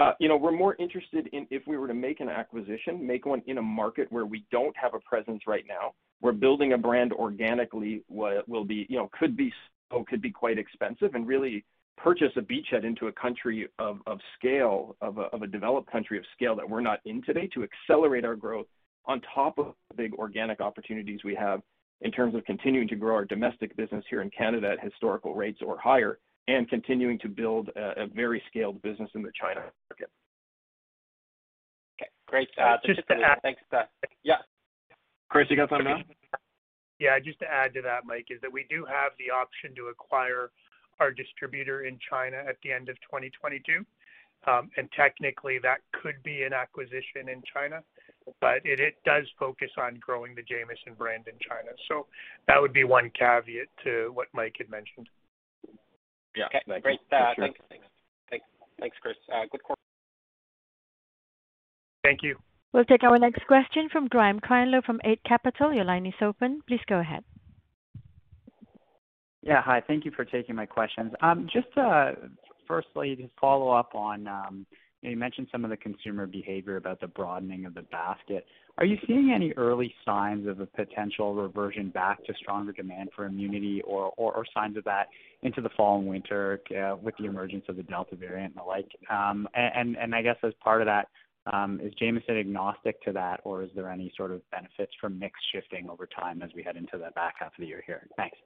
Uh, you know, we're more interested in if we were to make an acquisition, make one in a market where we don't have a presence right now. We're building a brand organically will, will be, you know, could be so could be quite expensive, and really purchase a beachhead into a country of, of scale, of a developed country of scale that we're not in today, to accelerate our growth on top of the big organic opportunities we have in terms of continuing to grow our domestic business here in Canada at historical rates or higher, and continuing to build a very scaled business in the China market. Okay, great. Uh, just to add, thanks. Uh, yeah. Chris, you got something now? Yeah, just to add to that, Mike, is that we do have the option to acquire our distributor in China at the end of 2022. Um, and technically, that could be an acquisition in China but it, it does focus on growing the Jamieson brand in China. So that would be one caveat to what Mike had mentioned. Yeah. Okay, great. Uh, sure. Thanks. Thanks. Thanks, thanks Chris. Uh, good quarter. Thank you. We'll take our next question from Graham Krinlow from Eight Capital. Your line is open. Please go ahead. Yeah. Hi. Thank you for taking my questions. Um, just uh, firstly, to follow up on um, you mentioned some of the consumer behavior about the broadening of the basket. Are you seeing any early signs of a potential reversion back to stronger demand for immunity or or signs of that into the fall and winter uh, with the emergence of the Delta variant and the like? Um, and and I guess as part of that, um, is Jamieson agnostic to that, or is there any sort of benefits from mix shifting over time as we head into the back half of the year here? Thanks.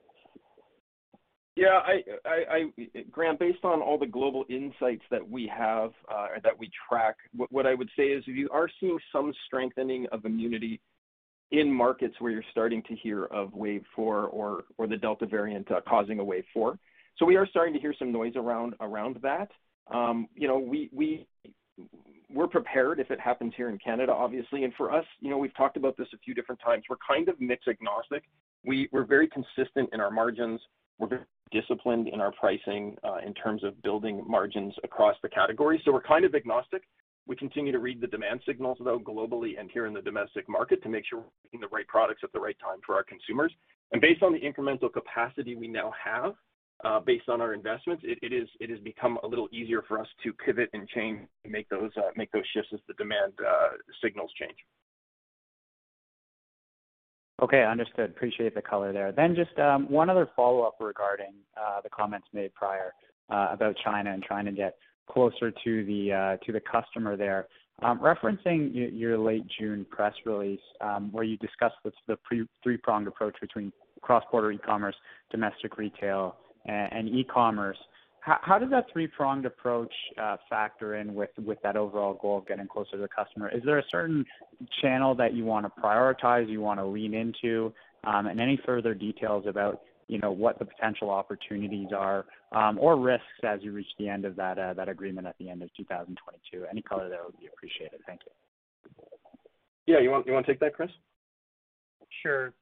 Yeah, I, I, I, Grant, based on all the global insights that we have, uh, that we track, what, I would say is you are seeing some strengthening of immunity in markets where you're starting to hear of wave four or, the Delta variant uh, causing a wave four. So we are starting to hear some noise around, that. Um, you know, we, we, we're prepared if it happens here in Canada, obviously. And for us, you know, we've talked about this a few different times. We're kind of mix agnostic. We, we're very consistent in our margins. We're disciplined in our pricing uh, in terms of building margins across the categories. So we're kind of agnostic. We continue to read the demand signals, though, globally and here in the domestic market to make sure we're making the right products at the right time for our consumers. And based on the incremental capacity we now have, uh, based on our investments, it, it is it has become a little easier for us to pivot and change, and make those uh, make those shifts as the demand signals change. Okay, understood. Appreciate the color there. Then just um, one other follow-up regarding uh, the comments made prior uh, about China and trying to get closer to the uh, to the customer there. Um, referencing your late June press release, um, where you discussed the three-pronged approach between cross-border e-commerce, domestic retail, and e-commerce. How does that three-pronged approach uh, factor in with that overall goal of getting closer to the customer? Is there a certain channel that you wanna prioritize, you wanna lean into? Um, and any further details about, you know, what the potential opportunities are, um, or risks as you reach the end of that uh, agreement at the end of 2022? Any color there would be appreciated. Thank you. Yeah. You want to take that, Chris? Sure.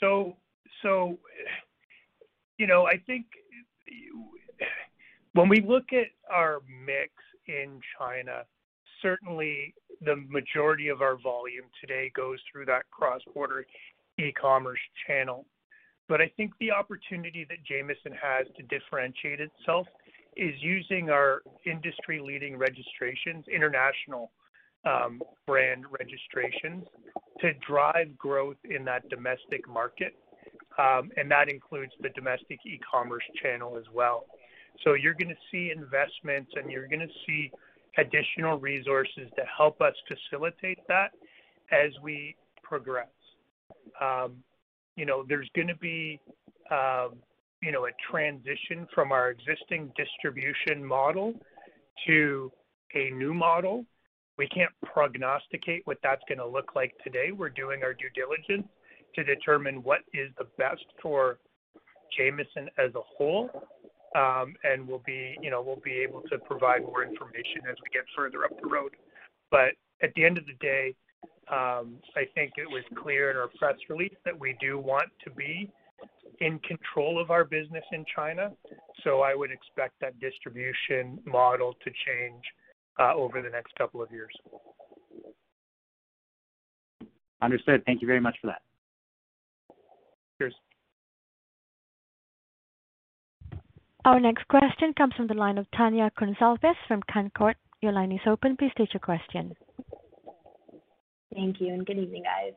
So, You know, I think when we look at our mix in China, certainly the majority of our volume today goes through that cross-border e-commerce channel. But I think the opportunity that Jamieson has to differentiate itself is using our industry-leading registrations, international um, brand registrations to drive growth in that domestic market, um, and that includes the domestic e-commerce channel as well. So you're going to see investments, and you're going to see additional resources to help us facilitate that as we progress. Um, you know, there's going to be um, you know, a transition from our existing distribution model to a new model. We can't prognosticate what that's going to look like today. We're doing our due diligence to determine what is the best for Jamieson as a whole. Um, and we'll be, you know, we'll be able to provide more information as we get further up the road. But at the end of the day, um, I think it was clear in our press release that we do want to be in control of our business in China. So I would expect that distribution model to change uh, over the next couple of years. Understood. Thank you very much for that. Cheers. Our next question comes from the line of Tania Gonsalves from Canaccord. Your line is open. Please state your question. Thank you, and good evening, guys.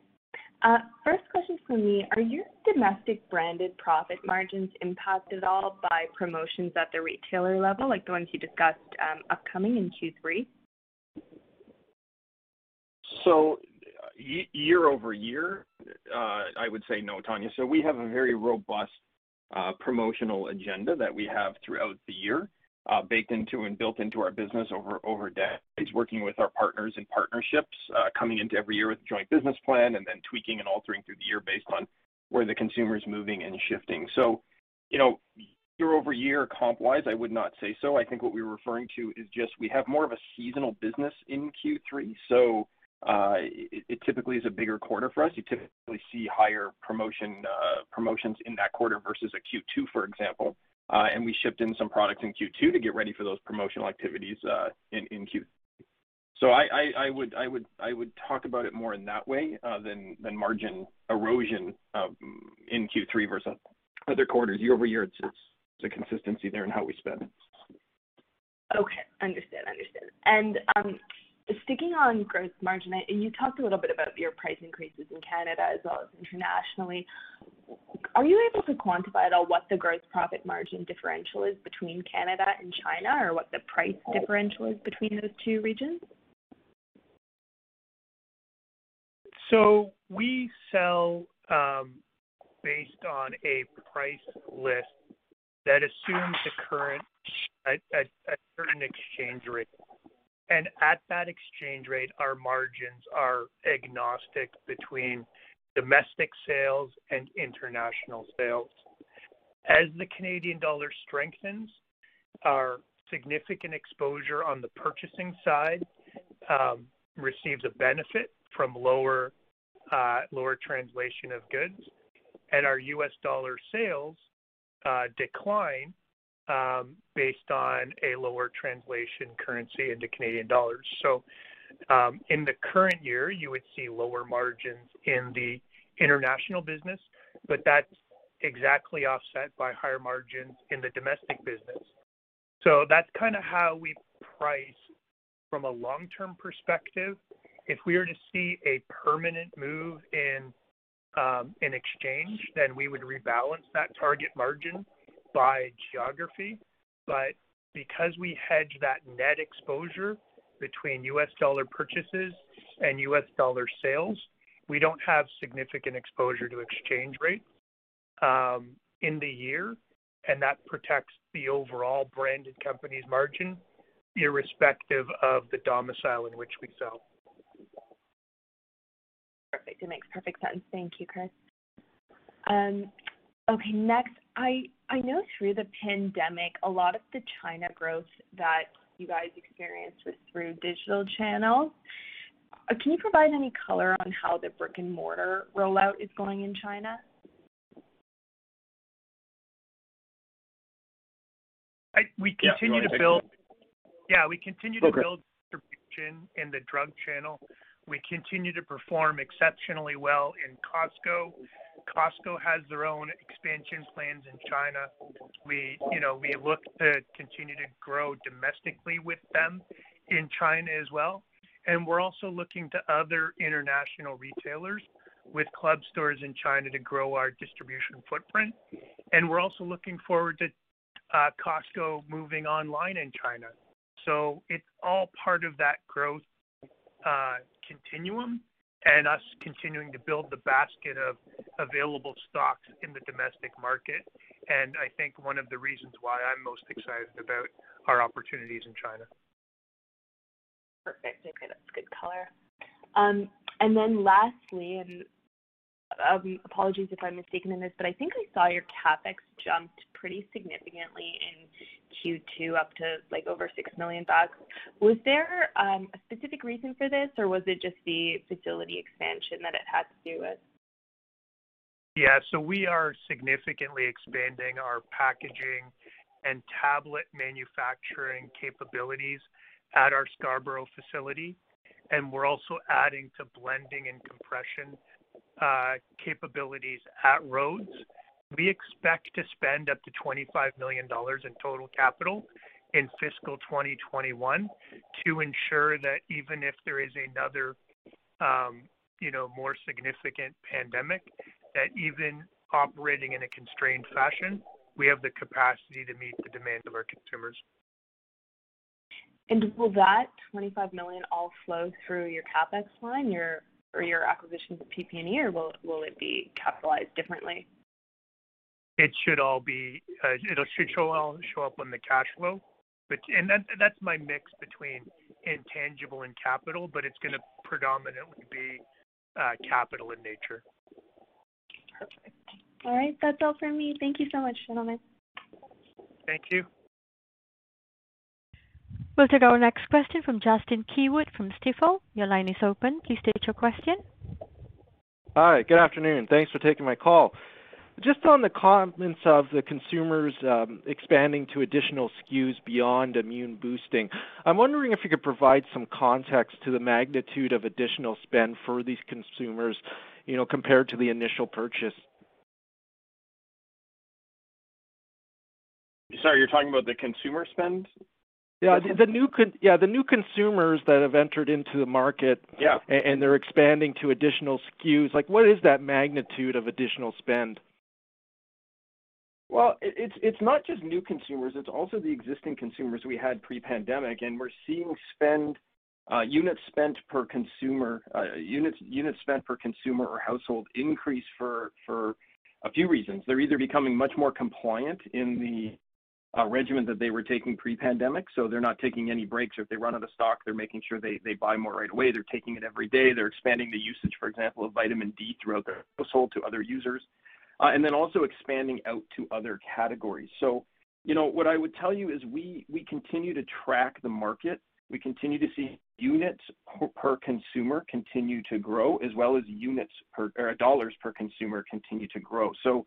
Uh, first question for me, are your domestic branded profit margins impacted at all by promotions at the retailer level, like the ones you discussed um, upcoming in Q3? So year-over-year, uh, I would say no, Tanya. So we have a very robust uh, promotional agenda that we have throughout the year. Uh, baked into and built into our business over over decades, working with our partners and partnerships, uh, coming into every year with a joint business plan and then tweaking and altering through the year based on where the consumer is moving and shifting. So, you know, year-over-year comp-wise, I would not say so. I think what we were referring to is just we have more of a seasonal business in Q3, so it typically is a bigger quarter for us. You typically see higher promotions in that quarter versus a Q2, for example. Uh, and we shipped in some products in Q2 to get ready for those promotional activities uh, in Q. So I would talk about it more in that way uh, than margin erosion um, in Q3 versus other quarters. Year-over-year, it's a consistency there in how we spend. Okay. Understood, understood. Sticking on gross margin, you talked a little bit about your price increases in Canada as well as internationally. Are you able to quantify at all what the gross profit margin differential is between Canada and China, or what the price differential is between those two regions? So we sell um, based on a price list that assumes a certain exchange rate. And at that exchange rate, our margins are agnostic between domestic sales and international sales. As the Canadian dollar strengthens, our significant exposure on the purchasing side um, receives a benefit from lower uh, lower translation of goods, and our U.S. dollar sales uh, decline um, based on a lower translation currency into Canadian dollars. So um, in the current year, you would see lower margins in the international business, but that's exactly offset by higher margins in the domestic business. So that's kind of how we price from a long-term perspective. If we were to see a permanent move in um, in exchange, then we would rebalance that target margin by geography. But because we hedge that net exposure between U.S. dollar purchases and U.S. dollar sales, we don't have significant exposure to exchange rates um, in the year, and that protects the overall branded company's margin, irrespective of the domicile in which we sell. Perfect. It makes perfect sense. Thank you, Chris. Um, okay, next, I I know through the pandemic, a lot of the China growth that you guys experienced was through digital channels. Uh, can you provide any color on how the brick-and-mortar rollout is going in China? We continue to build. Yeah, we continue to build distribution in the drug channel. We continue to perform exceptionally well in Costco. Costco has their own expansion plans in China. We, you know, we look to continue to grow domestically with them in China as well. and we're also looking to other international retailers with club stores in China to grow our distribution footprint. And we're also looking forward to uh, Costco moving online in China. So it's all part of that growth uh, continuum and us continuing to build the basket of available stocks in the domestic market. And I think one of the reasons why I'm most excited about our opportunities in China. Perfect. Okay, that's good color. Um, and then lastly, and um, apologies if I'm mistaken in this, but I think I saw your CapEx jumped pretty significantly in Q2 up to like over $6 million. Was there um, a specific reason for this, or was it just the facility expansion that it had to do with? Yeah. so We are significantly expanding our packaging and tablet manufacturing capabilities at our Scarborough facility, and we're also adding to blending and compression uh, capabilities at Rhodes. We expect to spend up to $25 million in total capital in fiscal 2021 to ensure that even if there is another, um, you know, more significant pandemic, that even operating in a constrained fashion, we have the capacity to meet the demand of our consumers. And will that 25 million all flow through your CapEx line, your or your acquisitions of PP&E, or will will it be capitalized differently? It should all be. Uh, it should show all show up on the cash flow, but and that's my mix between intangible and capital, but it's going to predominantly be uh, capital in nature. Perfect. All right, that's all for me. Thank you so much, gentlemen. Thank you. We'll take our next question from Justin Keywood from Stifel. Your line is open. Please state your question. Hi, good afternoon. Thanks for taking my call. Just on the comments of the consumers um, expanding to additional SKUs beyond immune boosting, I'm wondering if you could provide some context to the magnitude of additional spend for these consumers, you know, compared to the initial purchase. Sorry, you're talking about the consumer spend yeah, the, the new con- yeah the new consumers that have entered into the market, yeah, they're expanding to additional SKUs. Like, what is that magnitude of additional spend? Well, it's it's not just new consumers; it's also the existing consumers we had pre-pandemic, and we're seeing spend uh, units spent per consumer, uh, units units spent per consumer or household increase for for a few reasons. They're either becoming much more compliant in the uh, regimen that they were taking pre-pandemic. So they're not taking any breaks. Or if they run out of stock, they're making sure they, they buy more right away. They're taking it every day. They're expanding the usage, for example, of vitamin D throughout their household to other users. Uh, and then also expanding out to other categories. So, you know, what I would tell you is we, continue to track the market. We continue to see units per, consumer continue to grow, as well as units per or dollars per consumer continue to grow. So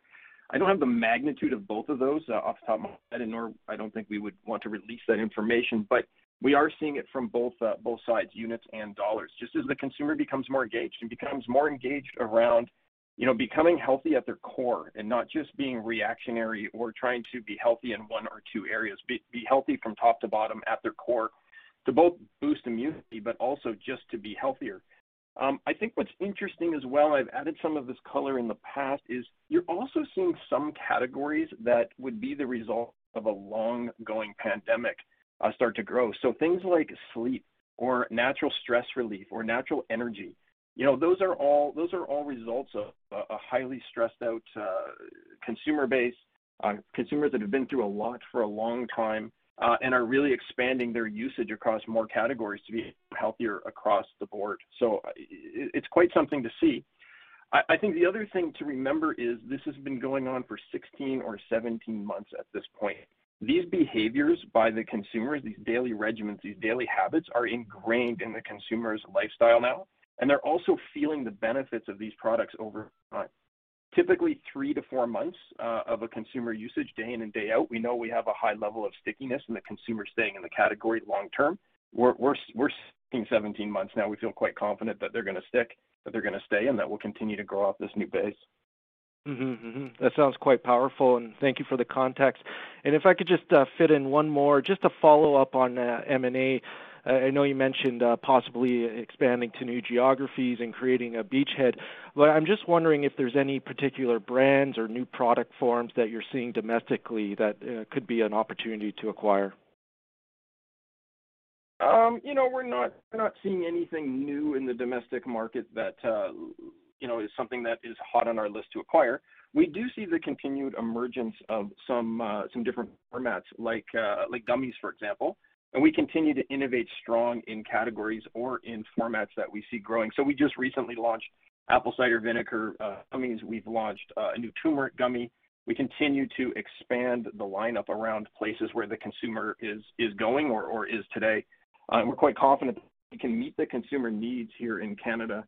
I don't have the magnitude of both of those uh, off the top of my head, and nor I don't think we would want to release that information. But we are seeing it from both uh, both sides, units and dollars. Just as the consumer becomes more engaged and becomes more engaged around, you know, becoming healthy at their core and not just being reactionary or trying to be healthy in one or two areas. Be, be healthy from top to bottom at their core to both boost immunity, but also just to be healthier. Um, I think what's interesting as well, I've added some of this color in the past, is you're also seeing some categories that would be the result of a long going pandemic uh, start to grow. So things like sleep or natural stress relief or natural energy, you know, those are all those are all results of a, highly stressed out uh, consumer base, uh, consumers that have been through a lot for a long time uh, and are really expanding their usage across more categories to be healthier across the board. So it's quite something to see. I think the other thing to remember is this has been going on for 16 or 17 months at this point. These behaviors by the consumers, these daily regimens, these daily habits are ingrained in the consumer's lifestyle now, and they're also feeling the benefits of these products over time typically three to four months uh, of a consumer usage day in and day out. We know we have a high level of stickiness in the consumer staying in the category long term. We're seeing 17 months now. We feel quite confident that they're going to stick, that they're going to stay, and that we'll continue to grow off this new base. Mm-hmm, mm-hmm. That sounds quite powerful, and thank you for the context. And if I could just uh, fit in one more, just to follow up on uh, M&A, I know you mentioned uh, possibly expanding to new geographies and creating a beachhead, but I'm just wondering if there's any particular brands or new product forms that you're seeing domestically that uh, could be an opportunity to acquire. Um, you know, we're not seeing anything new in the domestic market that uh, you know is something that is hot on our list to acquire. We do see the continued emergence of some different formats like like gummies, for example, and we continue to innovate strong in categories or in formats that we see growing. So we just recently launched apple cider vinegar uh, gummies. We've launched uh, a new turmeric gummy. We continue to expand the lineup around places where the consumer is is going or or is today. Uh, and We're quite confident that we can meet the consumer needs here in Canada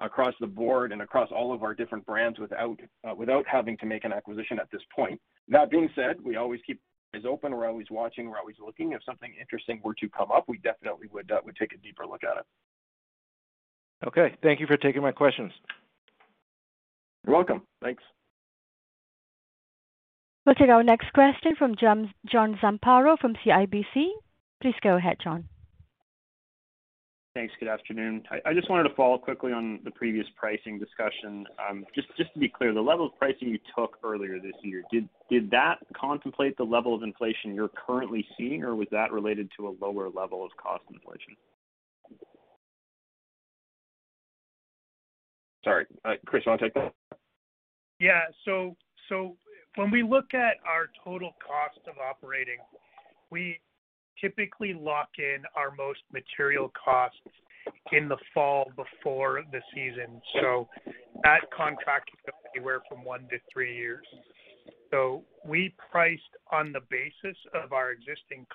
across the board and across all of our different brands without without having to make an acquisition at this point. That being said, we always keep eyes open. We're always watching. We're always looking. If something interesting were to come up, we definitely would uh, would take a deeper look at it. Okay. Thank you for taking my questions. You're welcome. Thanks. We'll take our next question from John Zamparo from CIBC. Please go ahead, John. Thanks. Good afternoon. I just wanted to follow quickly on the previous pricing discussion. Um, just to be clear, the level of pricing you took earlier this year, did that contemplate the level of inflation you're currently seeing, or was that related to a lower level of cost inflation? Sorry, uh, Chris, you wanna take that? Yeah. When we look at our total cost of operating, we typically lock in our most material costs in the fall before the season. So that contract go anywhere from one to three years. So we priced on the basis of our existing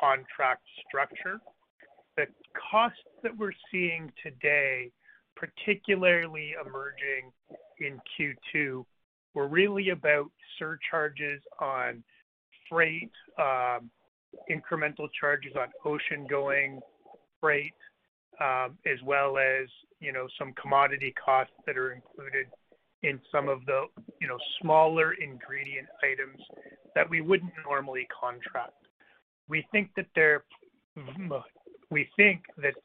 contract structure. The costs that we're seeing today, particularly emerging in Q2, were really about surcharges on freight, um, incremental charges on ocean-going freight, um, as well as, you know, some commodity costs that are included in some of the, you know, smaller ingredient items that we wouldn't normally contract. We think that they're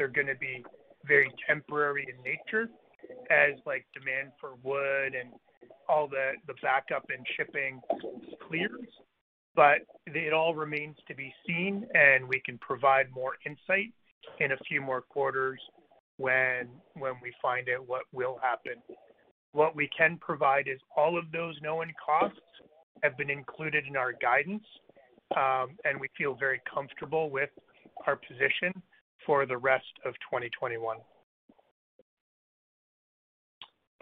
gonna be very temporary in nature as, like, demand for wood and all the backup in shipping clears. But it all remains to be seen, and we can provide more insight in a few more quarters when when we find out what will happen. What we can provide is all of those known costs have been included in our guidance, um, and we feel very comfortable with our position for the rest of 2021.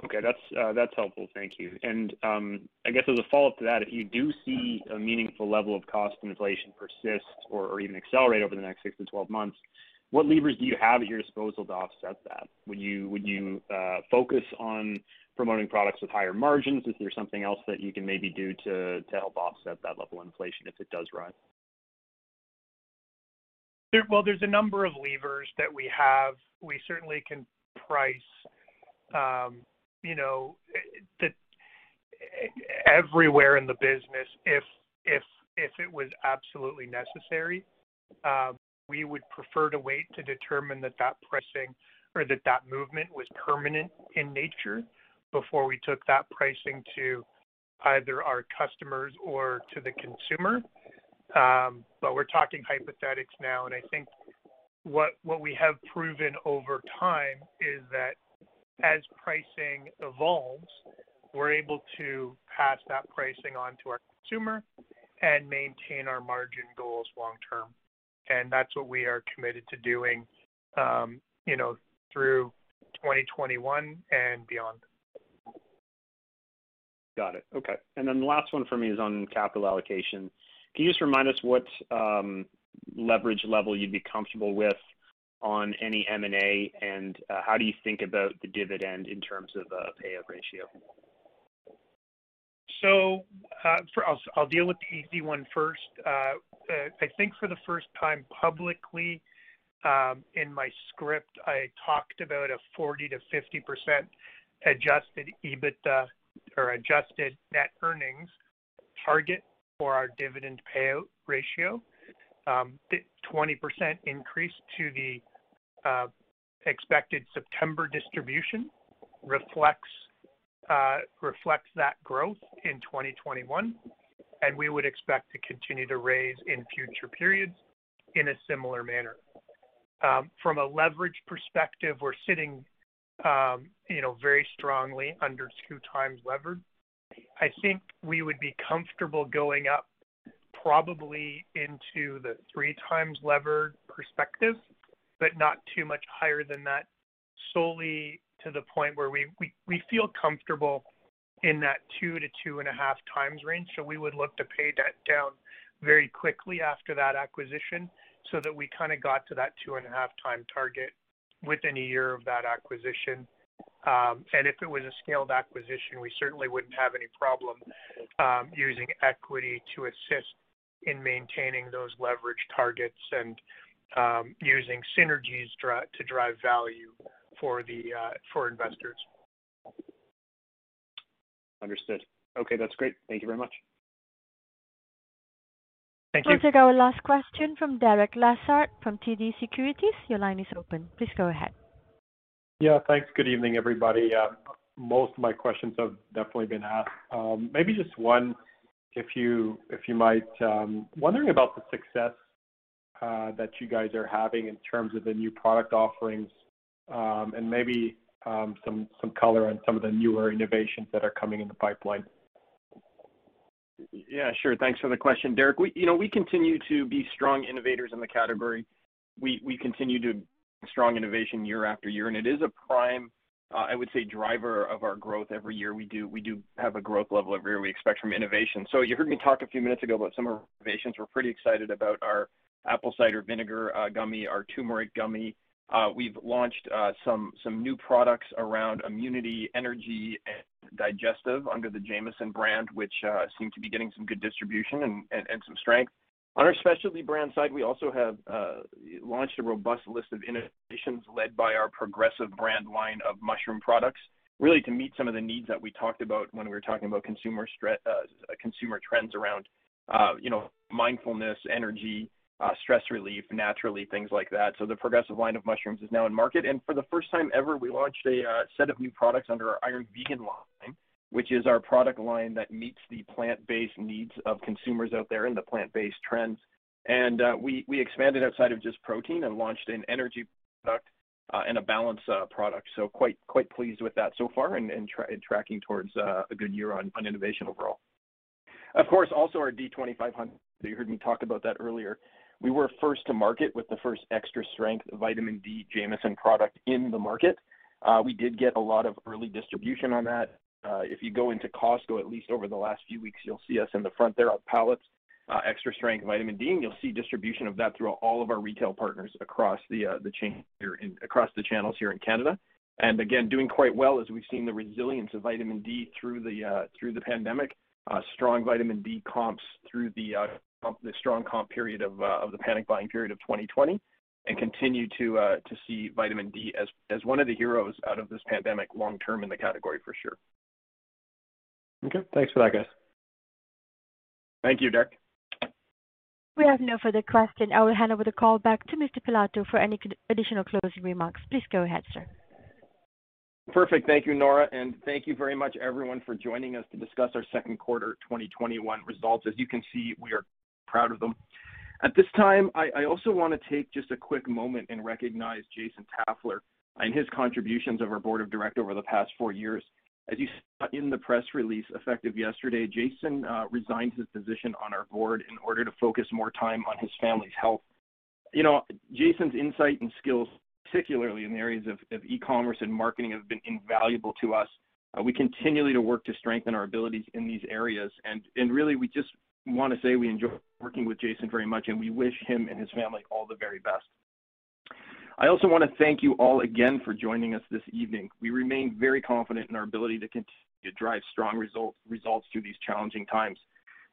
Okay. That's uh, that's helpful. Thank you. And um, I guess as a follow-up to that, if you do see a meaningful level of cost inflation persist or even accelerate over the next six to 12 months, what levers do you have at your disposal to offset that? Would you would you uh, focus on promoting products with higher margins? Is there something else that you can maybe do to to help offset that level of inflation if it does rise? Well, there's a number of levers that we have. We certainly can price, um, you know, that everywhere in the business if if if it was absolutely necessary. We would prefer to wait to determine that that pricing or that that movement was permanent in nature before we took that pricing to either our customers or to the consumer. Um but we're talking hypothetics now, and I think what what we have proven over time is that as pricing evolves, we're able to pass that pricing on to our consumer and maintain our margin goals long term. And that's what we are committed to doing, um, you know, through 2021 and beyond. Got it. Okay. And then the last one for me is on capital allocation. Can you just remind us what um, leverage level you'd be comfortable with on any M&A, and uh, how do you think about the dividend in terms of a payout ratio? So, uh, I'll deal with the easy one first. I think for the first time publicly, um, in my script, I talked about a 40%-50% adjusted EBITDA or adjusted net earnings target for our dividend payout ratio. Um, the 20% increase to the Uh, expected September distribution reflects uh reflects that growth in 2021, and we would expect to continue to raise in future periods in a similar manner. Um, from a leverage perspective, we're sitting, um, you know, very strongly under 2x levered. I think we would be comfortable going up probably into the 3x levered perspective, but not too much higher than that, solely to the point where we we feel comfortable in that 2x-2.5x range. So we would look to pay debt down very quickly after that acquisition so that we kinda got to that 2.5 time target within a year of that acquisition. Um, and if it was a scaled acquisition, we certainly wouldn't have any problem using equity to assist in maintaining those leverage targets and Um, using synergies to drive value for the uh, for investors. Understood. Okay, that's great. Thank you very much. Thank you. We'll take our last question from Derek Lessard from TD Securities. Your line is open. Please go ahead. Yeah, thanks. Good evening, everybody. Uh, most of my questions have definitely been asked. Um, maybe just one, if you might. Um, wondering about the success Uh, that you guys are having in terms of the new product offerings, um, and maybe um some some color on some of the newer innovations that are coming in the pipeline. Yeah, sure. Thanks for the question, Derek. We, you know, we continue to be strong innovators in the category. We we continue to strong innovation year after year, and it is a prime, uh, I would say, driver of our growth every year. We do we do have a growth level every year we expect from innovation. So you heard me talk a few minutes ago about some of our innovations. We're pretty excited about our apple cider vinegar uh, gummy, our turmeric gummy. Uh, we've launched uh, some some new products around immunity, energy, and digestive under the Jamieson brand, which seem to be getting some good distribution and some strength. On our specialty brand side, we also have launched a robust list of innovations led by our Progressive brand line of mushroom products, really to meet some of the needs that we talked about when we were talking about consumer trends around, you know, mindfulness, energy, Uh, stress relief, naturally, things like that. So the Progressive line of mushrooms is now in market. And for the first time ever, we launched a uh, set of new products under our Iron Vegan line, which is our product line that meets the plant-based needs of consumers out there and the plant-based trends. And uh, we we expanded outside of just protein and launched an energy product uh, and a balance product. So quite quite pleased with that so far and and tracking towards a good year on, on innovation overall. Of course, also our D2500, you heard me talk about that earlier. We were first to market with the first extra strength vitamin D Jamieson product in the market. Uh, we did get a lot of early distribution on that. Uh, if you go into Costco, at least over the last few weeks, you'll see us in the front there on pallets, uh, extra strength vitamin D, and you'll see distribution of that through all of our retail partners across the chain here across the channels here in Canada. And again, doing quite well as we've seen the resilience of vitamin D through the pandemic. Strong vitamin D comps through the strong comp period uh, of the panic buying period of 2020, and continue uh, to see vitamin D as one of the heroes out of this pandemic long term in the category for sure. Okay. Thanks for that, guys. Thank you, Derek. We have no further question. I will hand over the call back to Mr. Pilato for any additional closing remarks. Please go ahead, sir. Perfect. Thank you, Nora, and thank you very much everyone for joining us to discuss our second quarter 2021 results. As you can see, we are proud of them. At this time, I also wanna take just a quick moment and recognize Jason Taffler and his contributions of our board of directors over the past four years. As you saw in the press release effective yesterday, Jason uh, resigned his position on our board in order to focus more time on his family's health. You know, Jason's insight and skills, particularly in the areas of e-commerce and marketing, have been invaluable to us. Uh, we continually to work to strengthen our abilities in these areas. And, and really, we just wanna say we enjoy working with Jason very much, and we wish him and his family all the very best. I also wanna thank you all again for joining us this evening. We remain very confident in our ability to continue to drive strong results through these challenging times.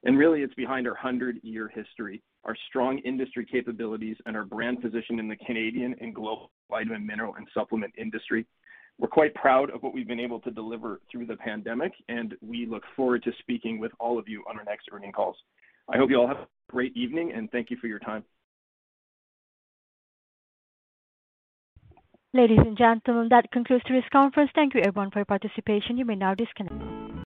And really, it's behind our 100-year history, our strong industry capabilities, and our brand position in the Canadian and global vitamin, mineral, and supplement industry. We're quite proud of what we've been able to deliver through the pandemic, and we look forward to speaking with all of you on our next earnings calls. I hope you all have a great evening, and thank you for your time. Ladies and gentlemen, that concludes today's conference. Thank you everyone for your participation. You may now disconnect.